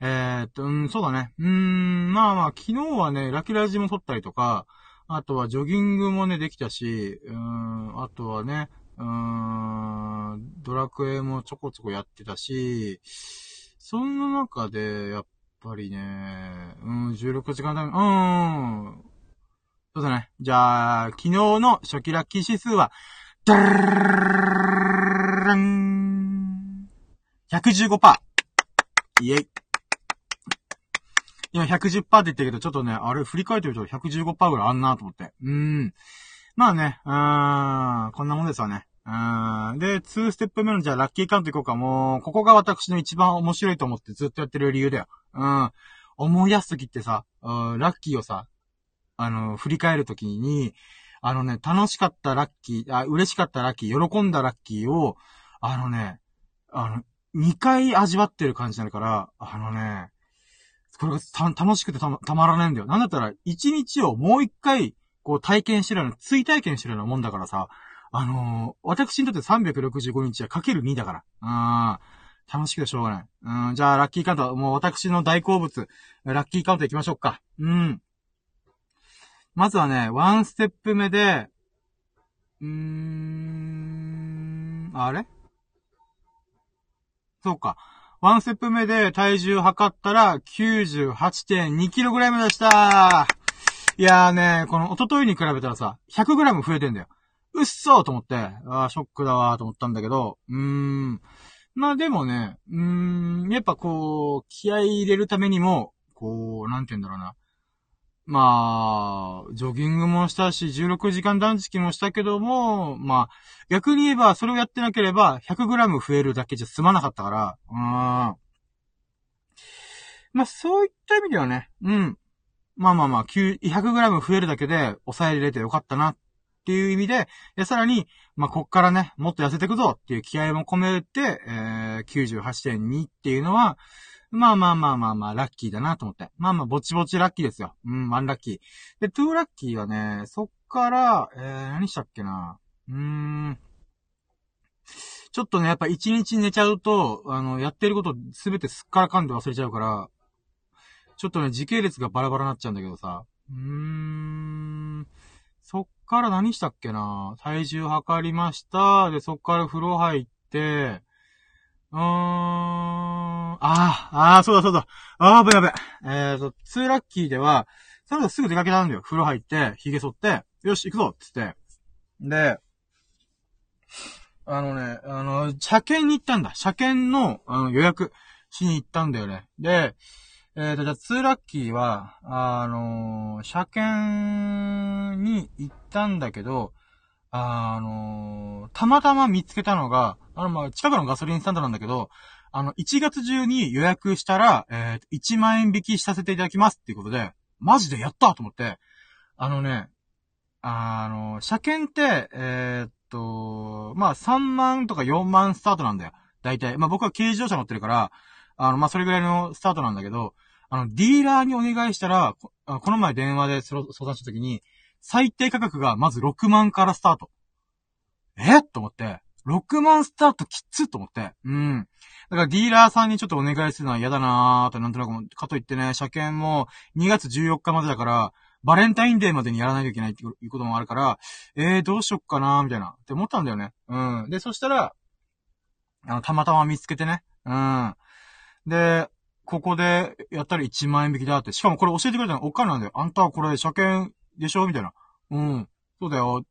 [SPEAKER 1] えー、っと、うん、そうだね。うーん、まあまあ、昨日はね、ラキラジも撮ったりとか、あとはジョギングもね、できたし、うーん、あとはね、うーん、ドラクエもちょこちょこやってたし、そんな中で、やっぱりね、うん、16時間だ、うん。そうだね。じゃあ、昨日の初期ラッキー指数は、ダーン !115%! イェイ。今110%って言ったけど、ちょっとね、あれ振り返ってみると115%ぐらいあんなと思って。うん。まあね、うーん、こんなもんですわね。うん。で、2ステップ目のじゃあラッキーカウントいこうか。もう、ここが私の一番面白いと思ってずっとやってる理由だよ。うん。思い出すときってさ、ラッキーをさ、あの、振り返るときに、あのね、楽しかったラッキー、あ、嬉しかったラッキー、喜んだラッキーを、あのね、あの、2回味わってる感じになるから、あのね、これが楽しくてたまたまらないんだよ。なんだったら、1日をもう1回、こう体験してるような、追体験してるようなもんだからさ、あのー、私にとって365日はかける2だから。うん。楽しくてしょうがない。うん、じゃあ、ラッキーカウント、もう私の大好物、ラッキーカウント行きましょうか。うん。まずはね、ワンステップ目で、うーん、あれ？そうか。ワンステップ目で体重測ったら 98.2kg でしたいやーね、この一昨日に比べたらさ、100g 増えてんだよ。うっそーと思って、あーショックだわーと思ったんだけど、うーん。まあでもね、うーん、やっぱこう、気合い入れるためにも、こう、なんて言うんだろうな。まあ、ジョギングもしたし、16時間断食もしたけども、まあ、逆に言えば、それをやってなければ、100g 増えるだけじゃ済まなかったから、うーん。まあ、そういった意味ではね、うん。まあまあまあ、100g 増えるだけで抑えれてよかったなっっていう意味で、で、さらに、まあ、こっからね、もっと痩せていくぞっていう気合も込めて、えー、98.2っていうのは、まあまあまあまあまあ、ラッキーだなと思って。まあまあ、ぼちぼちラッキーですよ。うん、ワンラッキー。で、トゥーラッキーはね、そっから、えー、何したっけな。うーん。ちょっとね、やっぱ一日寝ちゃうと、あの、やってることすべてすっからかんで忘れちゃうから、ちょっとね、時系列がバラバラになっちゃうんだけどさ。うーん。そっから何したっけな？体重測りました。で、そっから風呂入って、うーん、ああ、ああ、そうだそうだ。ああ、ぶやべ。えーと、ツーラッキーでは、その後すぐ出かけたんだよ。風呂入って、髭剃って、よし、行くぞつって。で、あのね、あの、車検に行ったんだ。車検の、あの、予約しに行ったんだよね。で、えーと、じゃあ、ツーラッキーは、あのー、車検に行ったんだけど、あのー、たまたま見つけたのが、あの、まあ、近くのガソリンスタンドなんだけど、あの、1月中に予約したら、えっー、1万円引きさせていただきますっていうことで、マジでやったと思って、あのね、あの、車検って、えー、っと、まあ、3万とか4万スタートなんだよ。大体。まあ、僕は軽自動車乗ってるから、あの、まあ、それぐらいのスタートなんだけど、あの、ディーラーにお願いしたら、ここの前電話で相談した時に、最低価格がまず6万からスタート。え？と思って、6万スタートきつ？と思って。うん。だからディーラーさんにちょっとお願いするのは嫌だなーってなんとなくかといってね、車検も2月14日までだから、バレンタインデーまでにやらないといけないっていうこともあるから、えー、どうしよっかなーみたいなって思ったんだよね。うん。で、そしたら、あの、たまたま見つけてね。うん。で、ここでやったら1万円引きだって。しかもこれ教えてくれたのおっかなんだよ。あんたはこれ車検でしょ？みたいな。うん。そうだよ。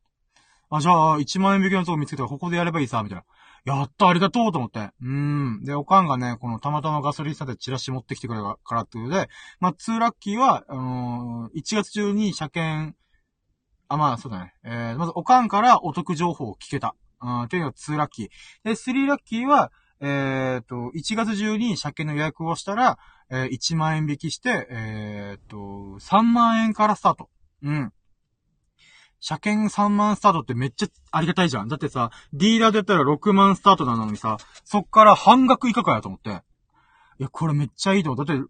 [SPEAKER 1] あ、じゃあ、1万円引きのとこ見つけたらここでやればいいさ、みたいな。やったありがとうと思って。うん。で、おかんがね、このたまたまガソリンスタンドでチラシ持ってきてくれたからっていうので、まあ、ツーラッキーは、あのー、1月中に車検、あ、まあ、そうだね。えー、まず、おかんからお得情報を聞けた。うん、っていうのが2ラッキー。で、3ラッキーは、えっ、ー、と、1月中に車検の予約をしたら、えー、1万円引きして、えっ、ー、と、3万円からスタート。うん。車検3万スタートってめっちゃありがたいじゃん。だってさ、ディーラーでやったら6万スタートなのにさ、そっから半額以下かやと思って。いや、これめっちゃいいと思う。だって、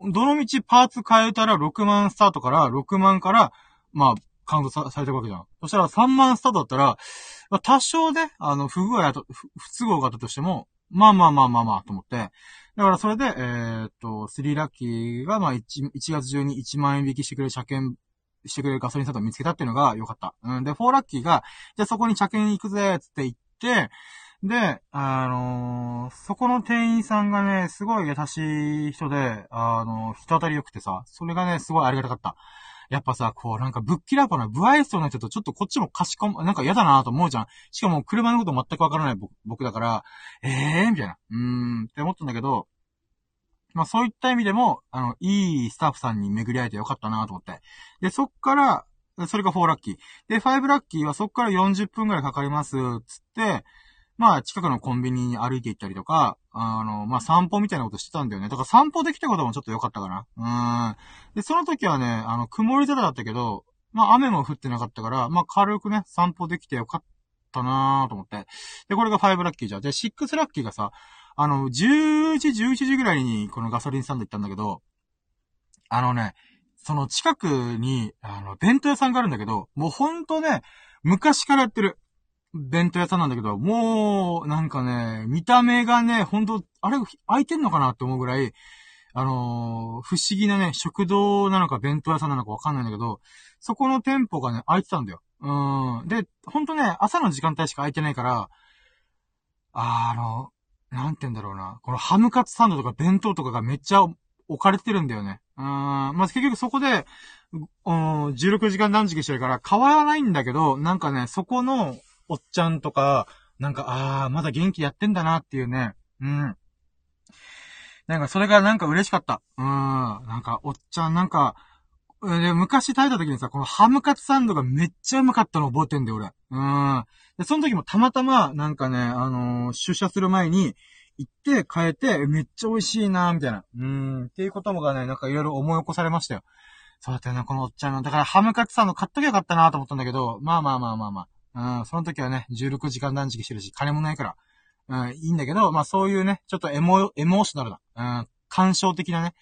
[SPEAKER 1] どの道パーツ変えたら6万スタートから6万から、まあ、カウントされてるわけじゃん。そしたら3万スタートだったら、多少ね、あの、不具合だと、不都合があったとしても、まあまあまあまあまあ、と思って。だからそれで、えー、っと、3ラッキーが、まあ1、1月中に1万円引きしてくれる車検、してくれるガソリンスタンドを見つけたっていうのが良かった。うん。で、4ラッキーが、じゃあそこに車検行くぜ、つって言って、で、あのー、そこの店員さんがね、すごい優しい人で、あのー、人当たり良くてさ、それがね、すごいありがたかった。やっぱさ、こう、なんかぶっきらぼな、不愛想な人とちょっとこっちもかしこむ、なんか嫌だなと思うじゃん。しかも車のこと全くわからない僕だから、ええー、みたいな。うーん、って思ったんだけど、まあそういった意味でも、あの、いいスタッフさんに巡り会えてよかったなと思って。で、そっから、それが4ラッキー。で、5ラッキーはそっから40分くらいかかります、つって、まあ、近くのコンビニに歩いて行ったりとか、あの、まあ、散歩みたいなことしてたんだよね。だから散歩できたこともちょっと良かったかな。うん。で、その時はね、あの、曇り空だったけど、まあ、雨も降ってなかったから、まあ、軽くね、散歩できてよかったなーと思って。で、これが5ラッキーじゃん。で、6ラッキーがさ、あの、10時、11時ぐらいにこのガソリンスタンド行ったんだけど、あのね、その近くに、あの、弁当屋さんがあるんだけど、もうほんとね、昔からやってる。弁当屋さんなんだけど、もう、なんかね、見た目がね、ほんと、あれ、開いてんのかなって思うぐらい、あのー、不思議なね、食堂なのか弁当屋さんなのかわかんないんだけど、そこの店舗がね、開いてたんだよ。うん。で、ほんとね、朝の時間帯しか開いてないから、あの、なんて言うんだろうな。このハムカツサンドとか弁当とかがめっちゃ置かれてるんだよね。うん。まあ、結局そこで、うん、16時間断食してるから変わらないんだけど、なんかね、そこのおっちゃんとか、なんか、ああ、まだ元気やってんだなっていうね。うん。なんかそれがなんか嬉しかった。うん。なんか、おっちゃんなんか、で、昔食べた時にさ、このハムカツサンドがめっちゃうまかったの覚えてんだよ、俺。うん。で、その時もたまたま、なんかね、あのー、出社する前に、行って変えて、めっちゃ美味しいなみたいな。うん。っていうこともがね、なんかいろいろ思い起こされましたよ。そうだったよね、このおっちゃんの。だからハムカツサンド買っときゃよかったなと思ったんだけど、まあまあまあまあまあ。うん、その時はね、16時間断食してるし、金もないから。うん、いいんだけど、まあそういうね、ちょっとエモ、エモーショナルな、うん、感傷的なね、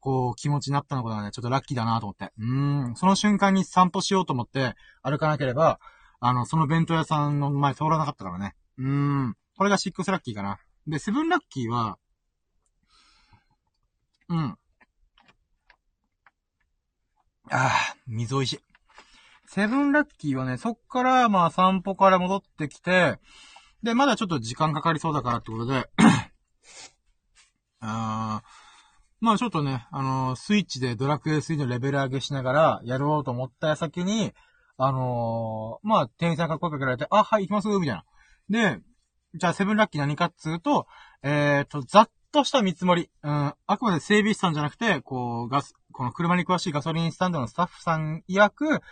[SPEAKER 1] こう、気持ちになったのことがね、ちょっとラッキーだなと思って。うん、その瞬間に散歩しようと思って歩かなければ、あの、その弁当屋さんの前通らなかったからね。うん、これがシックスラッキーかな。で、セブンラッキーは、うん。ああ、水美味しい。セブンラッキーはね、そっから、まあ散歩から戻ってきて、で、まだちょっと時間かかりそうだからってことで あまあちょっとね、あのー、スイッチでドラクエ3のレベル上げしながらやろうと思った矢先に、あのー、まあ店員さんから声かけられて、あ、はい、行きますみたいな。で、じゃあセブンラッキー何かっつうと、えっ、ー、と、ざっとした見積もり。うん、あくまで整備士さんじゃなくて、こう、ガス、この車に詳しいガソリンスタンドのスタッフさん曰く、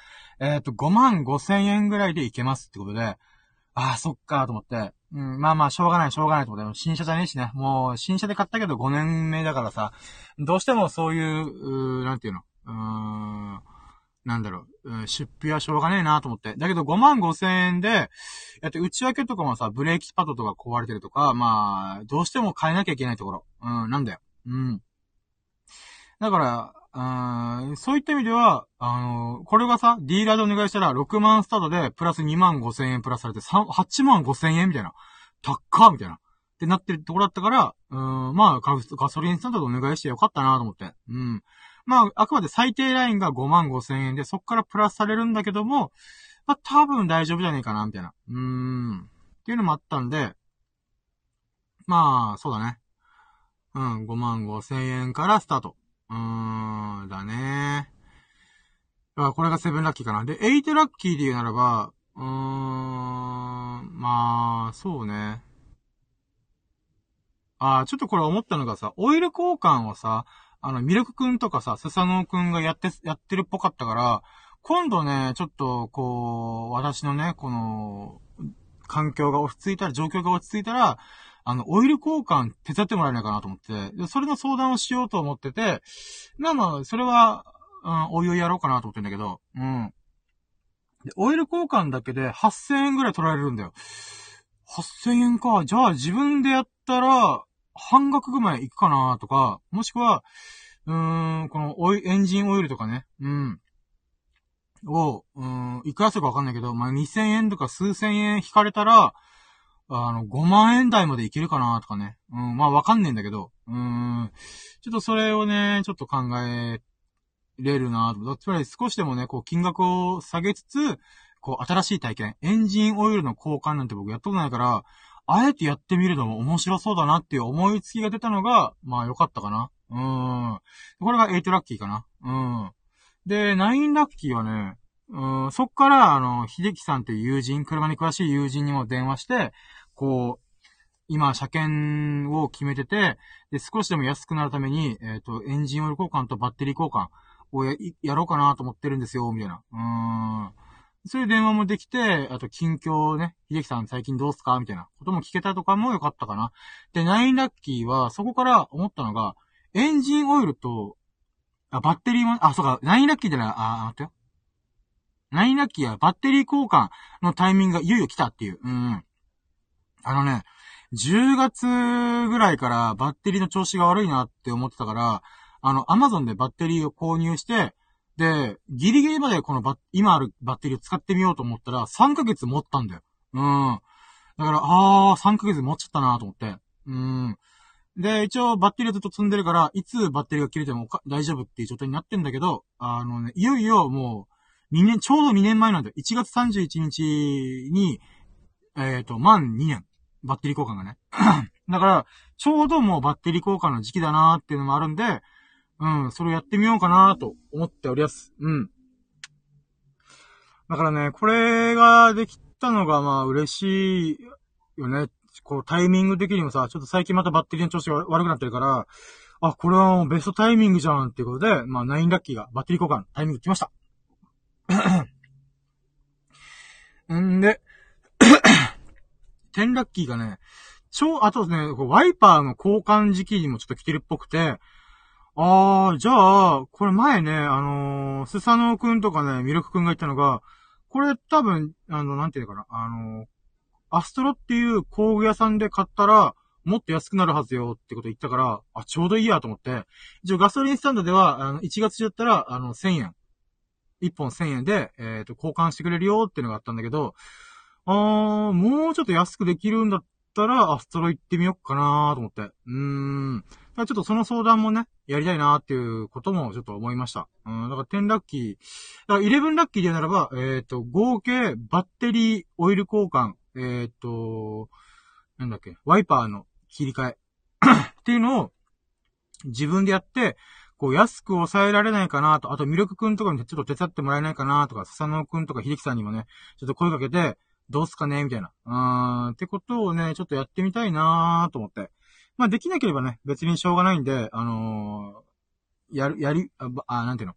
[SPEAKER 1] えっ、ー、と、5万5千円ぐらいで行けますってことで、ああ、そっかと思って、うん、まあまあ、しょうがない、しょうがないと思って、新車じゃねえしね。もう、新車で買ったけど5年目だからさ、どうしてもそういう、うなんていうの、うーん、なんだろう、うん、出費はしょうがねえなと思って。だけど5万5千円で、やって内訳とかもさ、ブレーキパッドとか壊れてるとか、まあ、どうしても変えなきゃいけないところ。うん、なんだよ。うん。だから、うん、そういった意味では、あのー、これがさ、ディーラーでお願いしたら6万スタートで、プラス2万5千円プラスされて、8万5千円みたいな。高っみたいな。ってなってるところだったから、うん、まあガ、ソリンスタンドでお願いしてよかったなと思って。うん。まあ、あくまで最低ラインが5万5千円で、そっからプラスされるんだけども、まあ、多分大丈夫じゃねえかな、みたいな。うーん。っていうのもあったんで、まあ、そうだね。うん、5万5千円からスタート。うーん、だね。あ、これがセブンラッキーかな。で、エイトラッキーで言うならば、うーん、まあ、そうね。あちょっとこれ思ったのがさ、オイル交換をさ、あの、ミルクくんとかさ、スサノーくんがやって、やってるっぽかったから、今度ね、ちょっと、こう、私のね、この、環境が落ち着いたら、状況が落ち着いたら、あの、オイル交換手伝ってもらえないかなと思って、で、それの相談をしようと思ってて、まあまあ、それは、うん、おいおいやろうかなと思ってんだけど、うん。で、オイル交換だけで8000円ぐらい取られるんだよ。8000円か。じゃあ自分でやったら、半額ぐらいいくかなとか、もしくは、うーん、このオイ、エンジンオイルとかね、うん。を、うん、いくらするかわかんないけど、まあ、2000円とか数千円引かれたら、あの、5万円台までいけるかなとかね。うん、まあわかんねえんだけど、うん、ちょっとそれをね、ちょっと考えれるなと。つまり少しでもね、こう金額を下げつつ、こう新しい体験、エンジンオイルの交換なんて僕やったことないから、あえてやってみるのも面白そうだなっていう思いつきが出たのが、まあ良かったかな。うん。これが8ラッキーかな。うん。で、9ラッキーはね、うん、そっから、あの、秀樹さんっていう友人、車に詳しい友人にも電話して、こう、今、車検を決めてて、で、少しでも安くなるために、えっ、ー、と、エンジンオイル交換とバッテリー交換をや、やろうかなと思ってるんですよ、みたいな。うん。そういう電話もできて、あと近況をね、秀樹さん最近どうすか？みたいなことも聞けたとかもよかったかな。で、ナインラッキーは、そこから思ったのが、エンジンオイルと、あ、バッテリーも、あ、そうか、ナインラッキーでない、あ、待ってよ。ナインラッキーはバッテリー交換のタイミングがいよいよ来たっていう。うん。あのね、10月ぐらいからバッテリーの調子が悪いなって思ってたから、あの、アマゾンでバッテリーを購入して、で、ギリギリまでこのバ今あるバッテリーを使ってみようと思ったら、3ヶ月持ったんだよ。うん。だから、あー、3ヶ月持っちゃったなと思って。うん。で、一応バッテリーをずっと積んでるから、いつバッテリーが切れても大丈夫っていう状態になってんだけど、あのね、いよいよもう、2年、ちょうど2年前なんだよ。1月31日に、えっ、ー、と、満2年。バッテリー交換がね。だから、ちょうどもうバッテリー交換の時期だなーっていうのもあるんで、うん、それをやってみようかなと思っております。うん。だからね、これができたのがまあ嬉しいよね。こうタイミング的にもさ、ちょっと最近またバッテリーの調子が悪くなってるから、あ、これはもうベストタイミングじゃんっていうことで、まあ9ラッキーがバッテリー交換タイミング来ました。んで、10ラッキーがね、超、あとね、ワイパーの交換時期にもちょっと来てるっぽくて、あー、じゃあ、これ前ね、あのー、スサノオくんとかね、ミルクくんが言ったのが、これ多分、あの、なんていうかな、あのー、アストロっていう工具屋さんで買ったら、もっと安くなるはずよってこと言ったから、あ、ちょうどいいやと思って、一応ガソリンスタンドでは、あの、1月中だったら、あの、1000円。1本1000円で、えっ、ー、と、交換してくれるよっていうのがあったんだけど、あー、もうちょっと安くできるんだったら、アストロ行ってみよっかなーと思って。うーん。ちょっとその相談もね、やりたいなっていうこともちょっと思いました。うん、だから10ラッキー、だから11ラッキーでならば、えっ、ー、と、合計バッテリーオイル交換、えっ、ー、と、なんだっけ、ワイパーの切り替え っていうのを自分でやって、こう安く抑えられないかなと、あとミルクくんとかにちょっと手伝ってもらえないかなとか、笹野くんとか秀樹さんにもね、ちょっと声かけて、どうすかねみたいな。うーん、ってことをね、ちょっとやってみたいなーと思って。まあ、できなければね、別にしょうがないんで、あのー、やる、やり、あ、あなんていうの？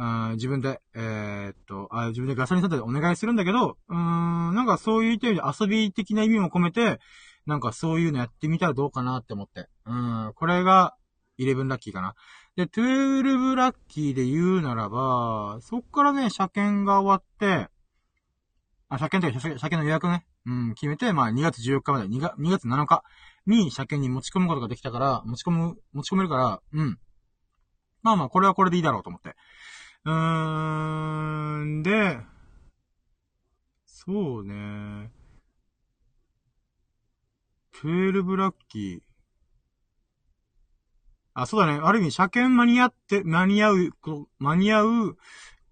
[SPEAKER 1] あ自分で、えー、っとあ、自分でガソリンスタンドでお願いするんだけど、うーん、なんかそういう意味で遊び的な意味も込めて、なんかそういうのやってみたらどうかなって思って。うん、これが、11ラッキーかな。で、12ラッキーで言うならば、そっからね、車検が終わって、あ、車検というか、車検の予約ね、うん、決めて、まあ2月14日まで、2 ,2 月7日に車検に持ち込むことができたから、持ち込む、持ち込めるから、うん。まあまあ、これはこれでいいだろうと思って。うーん、で、そうね。12ラッキー。あ、そうだね。ある意味、車検間に合って、間に合う、間に合う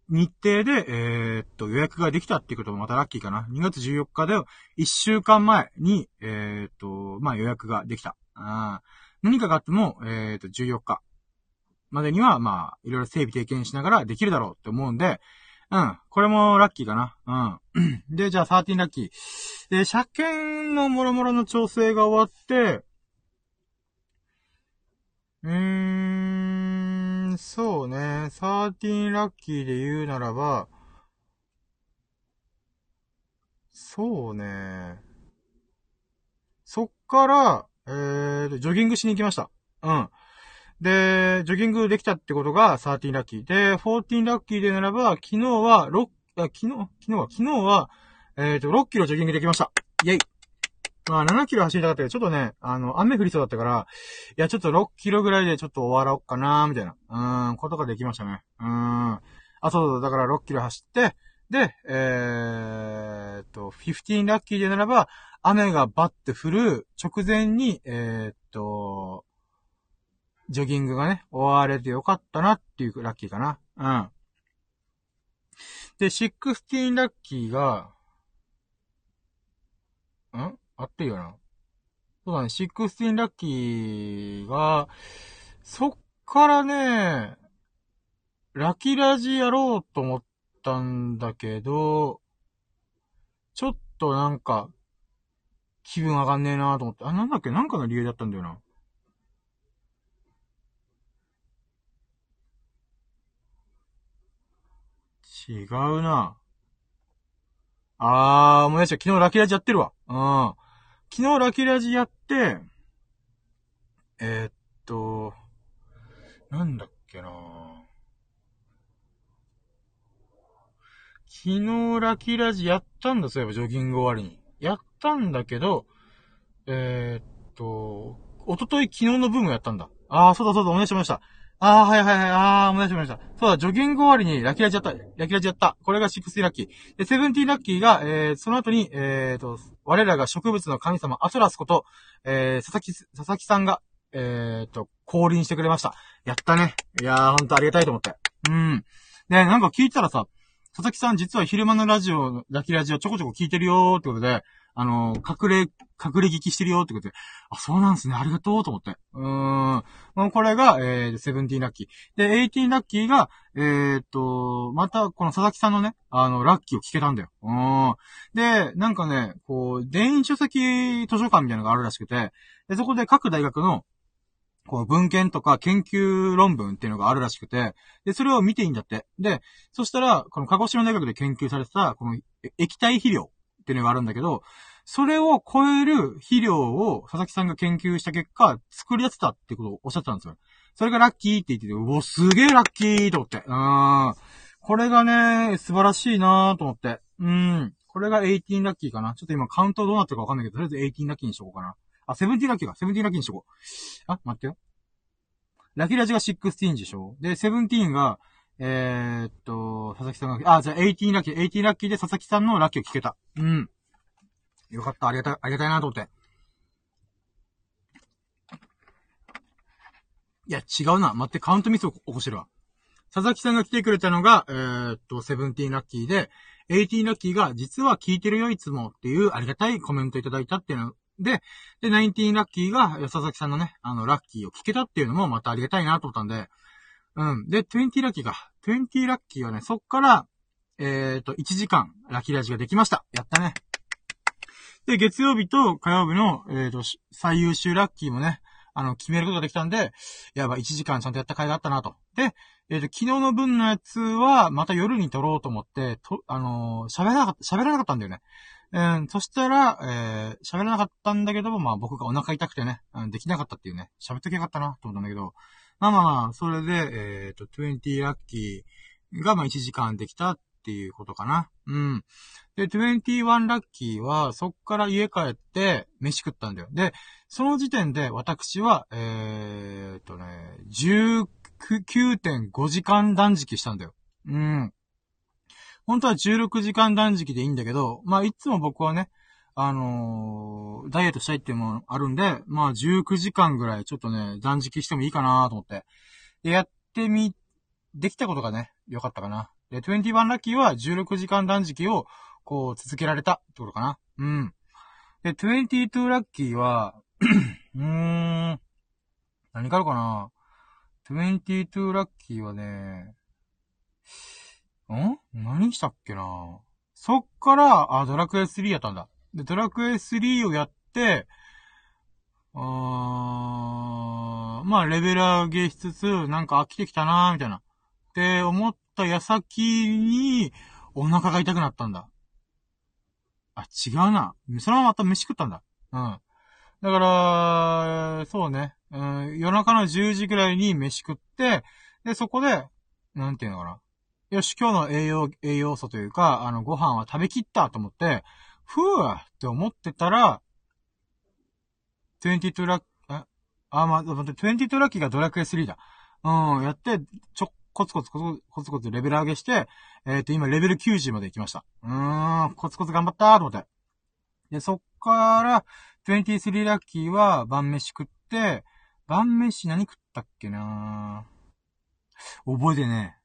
[SPEAKER 1] 日程で、えー、っと、予約ができたっていうこともまたラッキーかな。2月14日で、1週間前に、えー、っと、まあ、予約ができた。あ何かがあっても、えー、っと、14日までには、まあ、いろいろ整備経験しながらできるだろうって思うんで、うん。これもラッキーかな。うん。で、じゃあ13ラッキー。で、車検の諸々の調整が終わって、うーん、そうね。13ラッキーで言うならば、そうね。そっから、えー、ジョギングしに行きました。うん。で、ジョギングできたってことが13ラッキー。で、14ラッキーでならば、昨日は6、昨日、昨日は、昨日は、えっ、ー、と、6キロジョギングできました。イェイまあ、7キロ走りたかったけど、ちょっとね、あの、雨降りそうだったから、いや、ちょっと6キロぐらいでちょっと終わろうかなみたいな、うん、ことができましたね。うん。あ、そうそう、だから6キロ走って、で、えー、っと、15ラッキーでならば、雨がバッて降る直前に、えー、っと、ジョギングがね、終われてよかったなっていうラッキーかな。うん。で、16ラッキーが、ん？あっていいよな。そうだね、16ラッキーが、そっからね、ラキラジやろうと思ったんだけど、ちょっとなんか、気分上がんねえなと思って。あ、なんだっけ？なんかの理由だったんだよな。違うな。あー、思い出した。昨日ラキラジやってるわ。うん。昨日ラキラジやって、えー、っと、なんだっけな昨日ラキラジやったんだ、そういえばジョギング終わりに。やったんだけど、えー、っと、おととい昨日のブームやったんだ。あー、そうだそうだ、お願いしました。あー、はいはいはい、あー、思いしました。そうだ、ジョギング終わりにラキラジやった。ラキラジやった。これが6ラッキー。で、70ラッキーが、えー、その後に、えーと、我らが植物の神様、アトラスこと、えー、佐々木、佐々木さんが、えーと、降臨してくれました。やったね。いやー、ほんとありがたいと思って。うん。で、なんか聞いたらさ、佐々木さん実は昼間のラジオ、ラキラジオちょこちょこ聞いてるよーってことで、あの、隠れ、隠れ聞きしてるよってことで、あ、そうなんですね。ありがとうと思って。うーん。もうこれが、えー、セブンティーンラッキー。で、エイティーンラッキーが、えー、っと、また、この佐々木さんのね、あの、ラッキーを聞けたんだよ。うん。で、なんかね、こう、電子書籍図書館みたいなのがあるらしくて、で、そこで各大学の、こう、文献とか研究論文っていうのがあるらしくて、で、それを見ていいんだって。で、そしたら、この鹿児島大学で研究されてた、この液体肥料っていうのがあるんだけど、それを超える肥料を佐々木さんが研究した結果、作り出せたってことをおっしゃってたんですよ。それがラッキーって言ってて、うお、すげえラッキーと思って。うん。これがね、素晴らしいなーと思って。うん。これが18ラッキーかな。ちょっと今カウントどうなってるかわかんないけど、とりあえず18ラッキーにしとこうかな。あ、17ラッキーか。17ラッキーにしとこう。あ、待ってよ。ラキラジが16でしょで、17が、えー、っと、佐々木さんが、あ、じゃあ18ラッキー、18ラッキーで佐々木さんのラッキーを聞けた。うん。よかった、ありがたい、ありがたいなと思って。いや、違うな。待って、カウントミスを起こしてるわ。佐々木さんが来てくれたのが、えー、っと、セブンティーラッキーで、エイティーラッキーが、実は聞いてるよ、いつもっていうありがたいコメントいただいたっていうので、で、ナインティーラッキーが、佐々木さんのね、あの、ラッキーを聞けたっていうのもまたありがたいなと思ったんで、うん。で、トゥエンティーラッキーが、トゥエンティーラッキーはね、そっから、えー、と、1時間、ラッキーラジができました。やったね。で、月曜日と火曜日の、えっ、ー、と、最優秀ラッキーもね、あの、決めることができたんで、やば、1時間ちゃんとやった回があったなと。で、えっ、ー、と、昨日の分のやつは、また夜に撮ろうと思って、と、あの、喋らなかった、喋らなかったんだよね。うん、そしたら、えー、喋らなかったんだけども、まあ僕がお腹痛くてね、うん、できなかったっていうね、喋っときゃよかったな、と思ったんだけど、まあまあ、それで、えっ、ー、と、20ラッキーが、まあ1時間できたっていうことかな。うん。で、21ラッキーは、そっから家帰って、飯食ったんだよ。で、その時点で私は、えー、っとね、19.5時間断食したんだよ。うん。本当は16時間断食でいいんだけど、まあ、いつも僕はね、あのー、ダイエットしたいっていうのもあるんで、まあ、19時間ぐらいちょっとね、断食してもいいかなと思って。で、やってみ、できたことがね、良かったかな。で、21ラッキーは16時間断食をこう、続けられたってことかな。うん。で、22ラッキーはうーん、何からかな。22ラッキーはね、ん？何したっけなそっから、あ、ドラクエ3やったんだ。で、ドラクエ3をやって、あー、まあ、レベル上げしつつ、なんか飽きてきたなーみたいな。って思った矢先に、お腹が痛くなったんだ。あ、違うな。そのまままた飯食ったんだ。うん。だから、そうね。うん、夜中の10時くらいに飯食って、で、そこで、なんていうのかな。よし、今日の栄養、栄養素というか、あの、ご飯は食べきったと思って、ふぅって思ってたら、22ラッキー、あ、まあ、待って、22ラッキーがドラクエ3だ。うん、やって、ちょ、コツコツコツコツコツレベル上げして、えっ、ー、と、今レベル90まで行きました。うーん、コツコツ頑張ったーと思って。で、そっから、23ラッキーは晩飯食って、晩飯何食ったっけな覚えてね。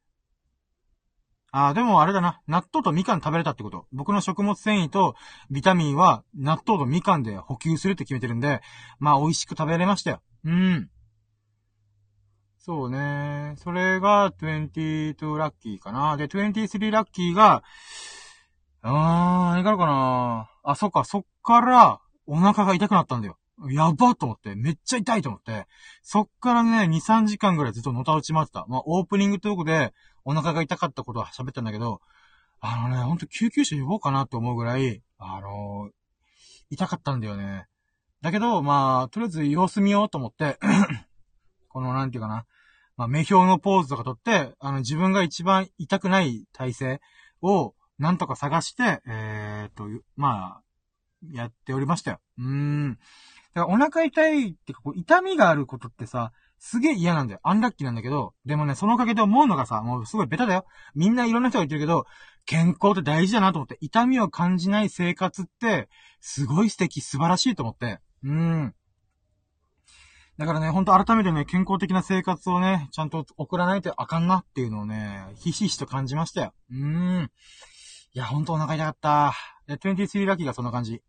[SPEAKER 1] ああ、でもあれだな。納豆とみかん食べれたってこと。僕の食物繊維とビタミンは納豆とみかんで補給するって決めてるんで、まあ美味しく食べれましたよ。うん。そうね。それが22ラッキーかな。で、23ラッキーが、あーん、何からかな。あ、そっか、そっからお腹が痛くなったんだよ。やばと思って、めっちゃ痛いと思って、そっからね、2、3時間ぐらいずっとのたうち回ってた。まあ、オープニングトークでお腹が痛かったことは喋ったんだけど、あのね、ほんと救急車呼ぼうかなって思うぐらい、あのー、痛かったんだよね。だけど、まあ、とりあえず様子見ようと思って この、なんていうかな、まあ、目標のポーズとかとって、あの、自分が一番痛くない体勢を、なんとか探して、えー、っと、まあ、やっておりましたよ。うーん。だからお腹痛いってか、こう、痛みがあることってさ、すげえ嫌なんだよ。アンラッキーなんだけど、でもね、そのおかげで思うのがさ、もうすごいベタだよ。みんないろんな人が言ってるけど、健康って大事だなと思って、痛みを感じない生活って、すごい素敵、素晴らしいと思って。うーん。だからね、ほんと改めてね、健康的な生活をね、ちゃんと送らないとあかんなっていうのをね、ひしひしと感じましたよ。うーん。いや、ほんとお腹痛かった。で、23ラッキーがそんな感じ。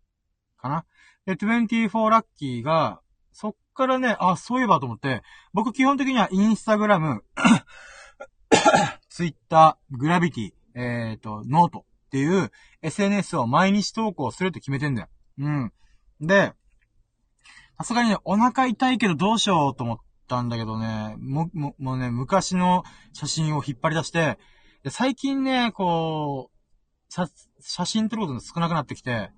[SPEAKER 1] かな。で、24ラッキーが、そっからね、あ、そういえばと思って、僕基本的にはインスタグラム、ツイッター、グラビティ、えっ、ー、と、ノートっていう SNS を毎日投稿するって決めてんだよ。うん。で、さすがにね、お腹痛いけどどうしようと思ったんだけどね、も、も、もうね、昔の写真を引っ張り出して、で最近ね、こう、写、写真撮ることが少なくなってきて、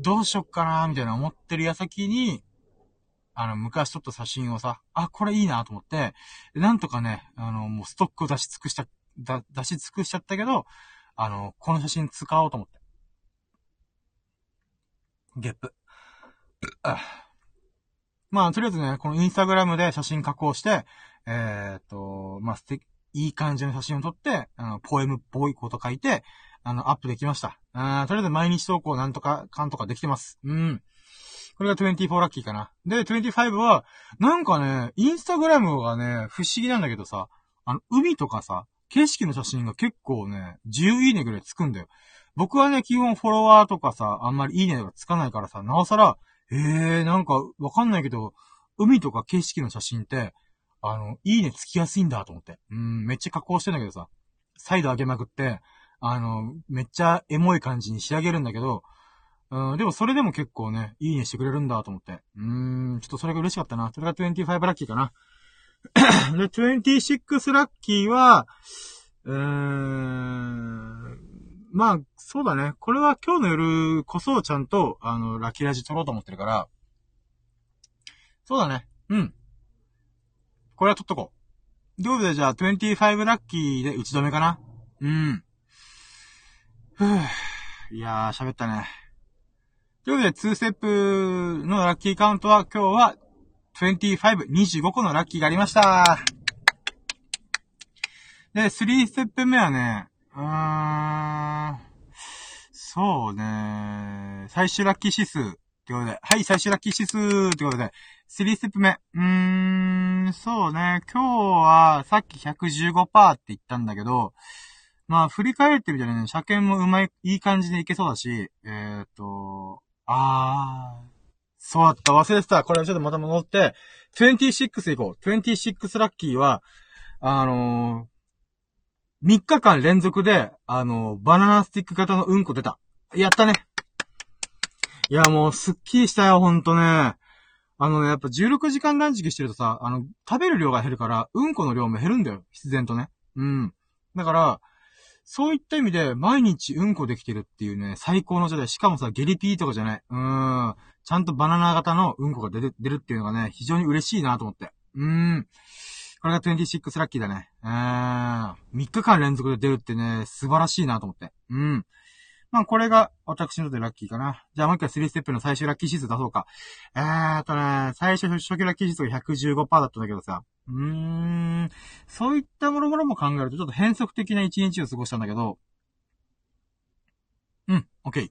[SPEAKER 1] どうしよっかなみたいな思ってる矢先に、あの、昔撮った写真をさ、あ、これいいなと思って、なんとかね、あの、もうストックを出し尽くした、だ、出し尽くしちゃったけど、あの、この写真使おうと思って。ゲップ。まあ、とりあえずね、このインスタグラムで写真加工して、えー、っと、まあ、素敵、いい感じの写真を撮って、あの、ポエムっぽいこと書いて、あの、アップできました。あとりあえず毎日投稿なんとか、かんとかできてます。うん。これが24ラッキーかな。で、25は、なんかね、インスタグラムがね、不思議なんだけどさ、あの、海とかさ、景色の写真が結構ね、10いいねぐらいつくんだよ。僕はね、基本フォロワーとかさ、あんまりいいねがつかないからさ、なおさら、えー、なんか、わかんないけど、海とか景色の写真って、あの、いいねつきやすいんだと思って。うん、めっちゃ加工してんだけどさ、サイド上げまくって、あの、めっちゃエモい感じに仕上げるんだけど、うん、でもそれでも結構ね、いいねしてくれるんだと思って。うーん、ちょっとそれが嬉しかったな。それが25ラッキーかな。で、26ラッキーは、うーん、まあ、そうだね。これは今日の夜こそちゃんと、あの、ラッキーラジ撮ろうと思ってるから、そうだね。うん。これは撮っとこう。ということで、じゃあ、25ラッキーで打ち止めかな。うん。ふぅ。いやー、喋ったね。ということで、2ステップのラッキーカウントは今日は25、25個のラッキーがありました。で、3ステップ目はね、うーん、そうね、最終ラッキー指数ってことで、はい、最終ラッキー指数ってことで、3ステップ目。うーん、そうね、今日はさっき115%って言ったんだけど、まあ、振り返ってみたらね、車検もうまい、いい感じでいけそうだし、えー、っと、あー、そうだった、忘れてた。これちょっとまた戻って、26行こう。26ラッキーは、あのー、3日間連続で、あのー、バナナスティック型のうんこ出た。やったね。いや、もう、すっきりしたよ、ほんとね。あのね、やっぱ16時間断食してるとさ、あの、食べる量が減るから、うんこの量も減るんだよ。必然とね。うん。だから、そういった意味で、毎日うんこできてるっていうね、最高の状態。しかもさ、ゲリピーとかじゃない。うーん。ちゃんとバナナ型のうんこが出る、出るっていうのがね、非常に嬉しいなと思って。うーん。これが26ラッキーだね。うーん。3日間連続で出るってね、素晴らしいなと思って。うん。まあ、これが私のでラッキーかな。じゃあもう一回3ステップの最終ラッキー指数出そうか。えーとね、最初初期ラッキー指数が115%だったんだけどさ。うーん。そういったもろもろも考えると、ちょっと変則的な一日を過ごしたんだけど、うん、オッケー。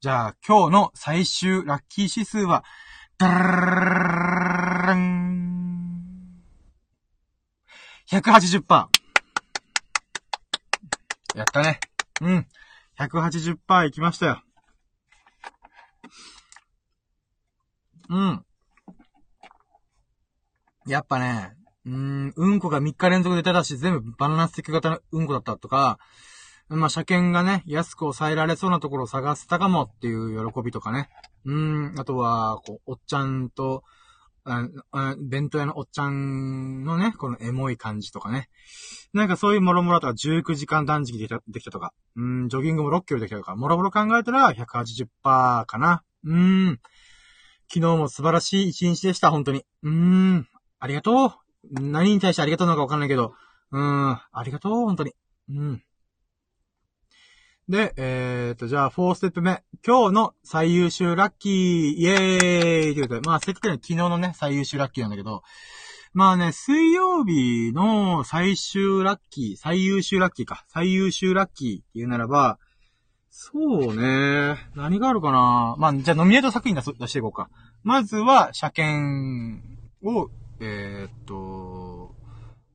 [SPEAKER 1] じゃあ、今日の最終ラッキー指数は、ダラン !180%。やったね。うん。180%いきましたよ。うん。やっぱね、うん、うんこが3日連続で出たし、全部バナナスティック型のうんこだったとか、まあ、車検がね、安く抑えられそうなところを探せたかもっていう喜びとかね。うん、あとは、こう、おっちゃんと、ああ弁当屋のおっちゃんのね、このエモい感じとかね。なんかそういうもろもろとか19時間断食できたできたとか、うん、ジョギングも6キロできたとか、もろもろ考えたら180%かな。うん。昨日も素晴らしい一日でした、本当に。うーん。ありがとう。何に対してありがとうなのかわかんないけど、うん、ありがとう、本当に。うん。で、えーと、じゃあ、4ステップ目。今日の最優秀ラッキー、イエーイということで、まあ、せっかく昨日のね、最優秀ラッキーなんだけど、まあね、水曜日の最終ラッキー、最優秀ラッキーか。最優秀ラッキーって言うならば、そうね。何があるかなまあ、じゃあノミネート作品出していこうか。まずは、車検を、えー、っと、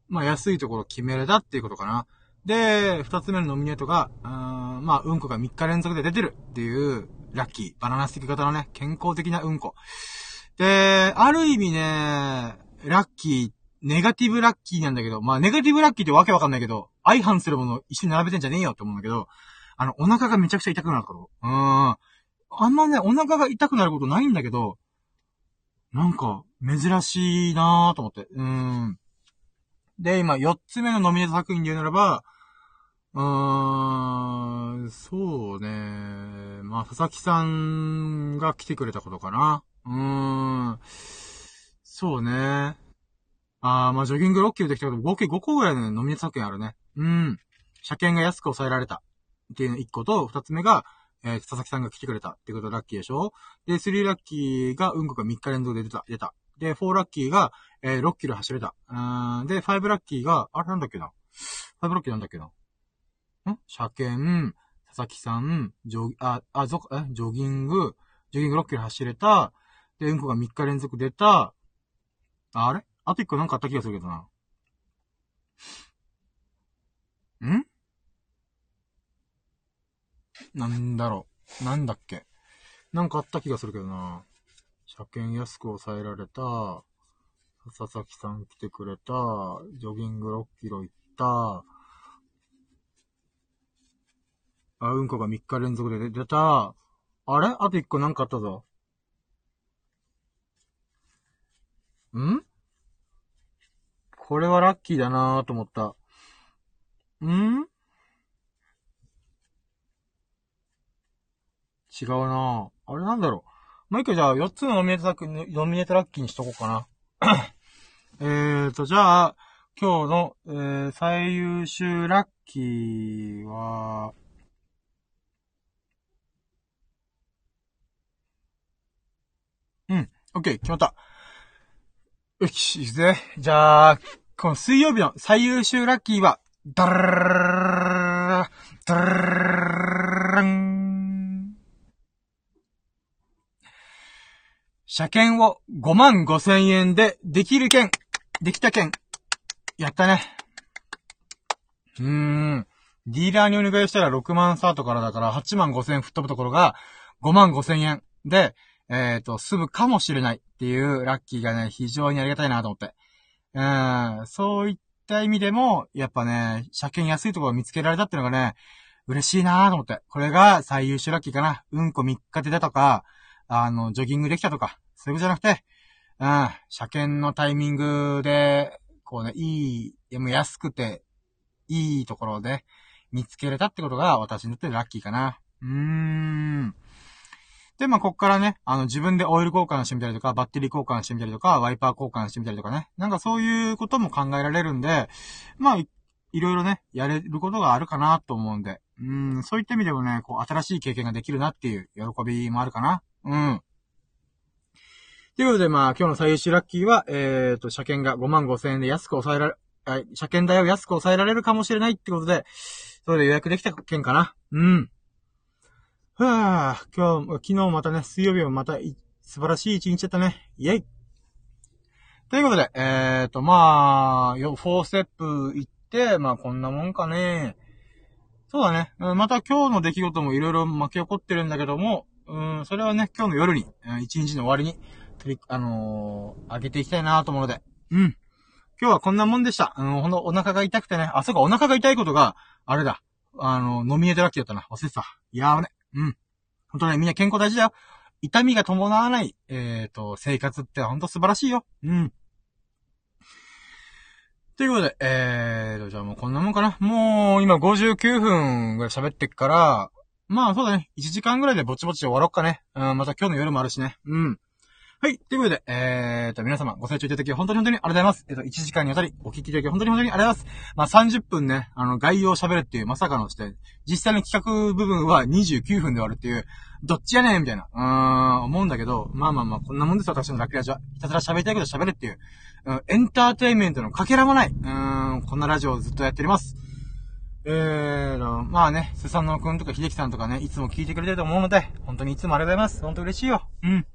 [SPEAKER 1] まあ、安いところ決めれたっていうことかな。で、二つ目のノミネートが、あまあ、うんこが3日連続で出てるっていう、ラッキー。バナナスティック型のね、健康的なうんこ。で、ある意味ね、ラッキー、ネガティブラッキーなんだけど、まあ、ネガティブラッキーってわけわかんないけど、相反するものを一緒に並べてんじゃねえよって思うんだけど、あの、お腹がめちゃくちゃ痛くなるから。うん。あんまね、お腹が痛くなることないんだけど、なんか、珍しいなぁと思って。うん。で、今、四つ目のノミネート作品で言うならば、うーん、そうね。まあ、佐々木さんが来てくれたことかな。うーん。そうね。あー、まあ、ジョギング6キロできたけど、合計5個ぐらいのノミネート作品あるね。うん。車検が安く抑えられた。っていうの1個と、2つ目が、えー、佐々木さんが来てくれたっていうことラッキーでしょ？で、3ラッキーがうんこが3日連続で出た、出た。で、4ラッキーが、えー、6キロ走れた。うん、で、5ラッキーが、あれなんだっけな ?5 ラッキーなんだっけなん？車検、佐々木さん、ジョギあ、あ、ぞ、え、ジョギング、ジョギング6キロ走れた。で、うんこが3日連続出た。あれ？あと1個なんかあった気がするけどな。ん？なんだろう。なんだっけ？なんかあった気がするけどな。車検安く抑えられた。佐々木さん来てくれた。ジョギング6キロ行った。あ、うんこが3日連続で出た。あれ？あと1個なんかあったぞ。ん？これはラッキーだなぁと思った。ん？違うなぁあれなんだろう？もう一回じゃあ、4つのノミネート作、ノミネートラッキーにしとこうかな。えーと、じゃあ、今日の、えー、最優秀ラッキーは、うん、オッケー、決まった。よし、いくぜ。じゃあ、この水曜日の最優秀ラッキーは、ダラララララダララ車検を5万5千円でできる券、できた券、やったね。うーん。ディーラーにお願いしたら6万スタートからだから8万5千円吹っ飛ぶところが5万5千円で、えっ、ー、と、済むかもしれないっていうラッキーがね、非常にありがたいなと思って。うん、そういった意味でも、やっぱね、車検安いところを見つけられたっていうのがね、嬉しいなと思って。これが最優秀ラッキーかな。うんこ3日で出たとか、あの、ジョギングできたとか、そういうことじゃなくて、うん、車検のタイミングで、こうね、いい、も安くて、いいところで見つけれたってことが私にとってラッキーかな。うーん。で、まあ、こっからね、あの、自分でオイル交換してみたりとか、バッテリー交換してみたりとか、ワイパー交換してみたりとかね。なんかそういうことも考えられるんで、まあ、いろいろね、やれることがあるかなと思うんで、うん、そういった意味でもね、こう、新しい経験ができるなっていう喜びもあるかな。うん。ということで、まあ、今日の最優秀ラッキーは、えっ、ー、と、車検が5万5千円で安く抑えられ、車検代を安く抑えられるかもしれないってことで、それで予約できた件かな。うん。はぁ、今日、昨日またね、水曜日もまた素晴らしい一日だったね。イェイということで、えっ、ー、と、まあ、4ステップ行って、まあ、こんなもんかね。そうだね。また今日の出来事もいろいろ巻き起こってるんだけども、うん、それはね、今日の夜に、一日の終わりに、取り、あのー、上げていきたいなと思うので、うん。今日はこんなもんでした。うん、ほんとお腹が痛くてね、あ、そうか、お腹が痛いことが、あれだ。あの、ノミネートラッキーだったな。忘れてた。いやーね。うん。ほんとね、みんな健康大事だよ。痛みが伴わない、えっ、と、生活ってほんと素晴らしいよ。うん。ということで、えーと、じゃあもうこんなもんかな。もう今59分ぐらい喋ってっから、まあそうだね。1時間ぐらいでぼちぼち終わろっかね。うん、また今日の夜もあるしね。うん。はい。ということで、えーと、皆様ご清聴いただき本当に本当にありがとうございます。えっ、と、1時間にわたりお聞きいただき本当に本当にありがとうございます。まあ30分ね、あの、概要を喋るっていうまさかのして、実際の企画部分は29分で終わるっていう、どっちやねんみたいな、うーん、思うんだけど、まあまあまあ、こんなもんです私のラッキーラジは。ひたすら喋りたいけど喋るっていう、うん、エンターテインメントのかけらもない、うーん、こんなラジオをずっとやっております。えーと、まあね、スサノオくんとか秀樹さんとかね、いつも聞いてくれてると思うので、本当にいつもありがとうございます。本当嬉しいよ。うん。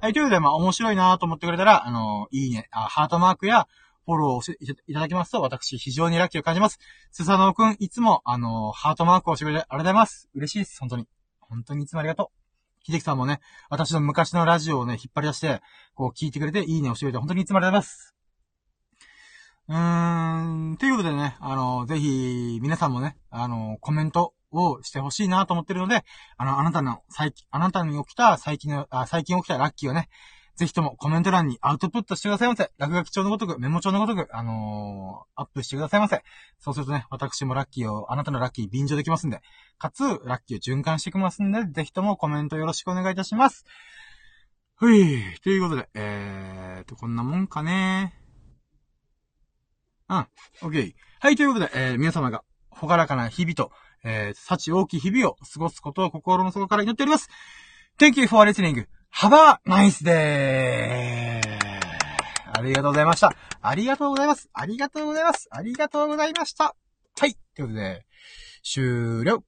[SPEAKER 1] はい、ということで、まあ面白いなと思ってくれたら、あのいいね、あ、ハートマークや、フォローをしていただきますと、私、非常にラッキーを感じます。スサノオくん、いつも、あのハートマークをしてくれてありがとうございます。嬉しいです、本当に。本当にいつもありがとう。秀樹さんもね、私の昔のラジオをね、引っ張り出して、こう聞いてくれて、いいねをしてくれて、本当にいつもありがとうございます。うーん、ということでね、あの、ぜひ、皆さんもね、あの、コメントをしてほしいなと思ってるので、あの、あなたの最近、あなたに起きた最近の、あ最近起きたラッキーをね、ぜひともコメント欄にアウトプットしてくださいませ。落書き帳のごとく、メモ帳のごとく、あのーアップしてくださいませ。そうするとね、私もラッキーを、あなたのラッキー便乗できますんで、かつ、ラッキーを循環してきますんで、ぜひともコメントよろしくお願いいたします。ふい、ということで、えーと、こんなもんかね。うん、オッケー。はい、ということで、えー皆様が、ほがらかな日々と、えー、幸大き日々を過ごすことを心の底から祈っております。Thank you for listening. Have a nice day! ありがとうございました。ありがとうございます。ありがとうございます。ありがとうございました。はい。ということで、終了。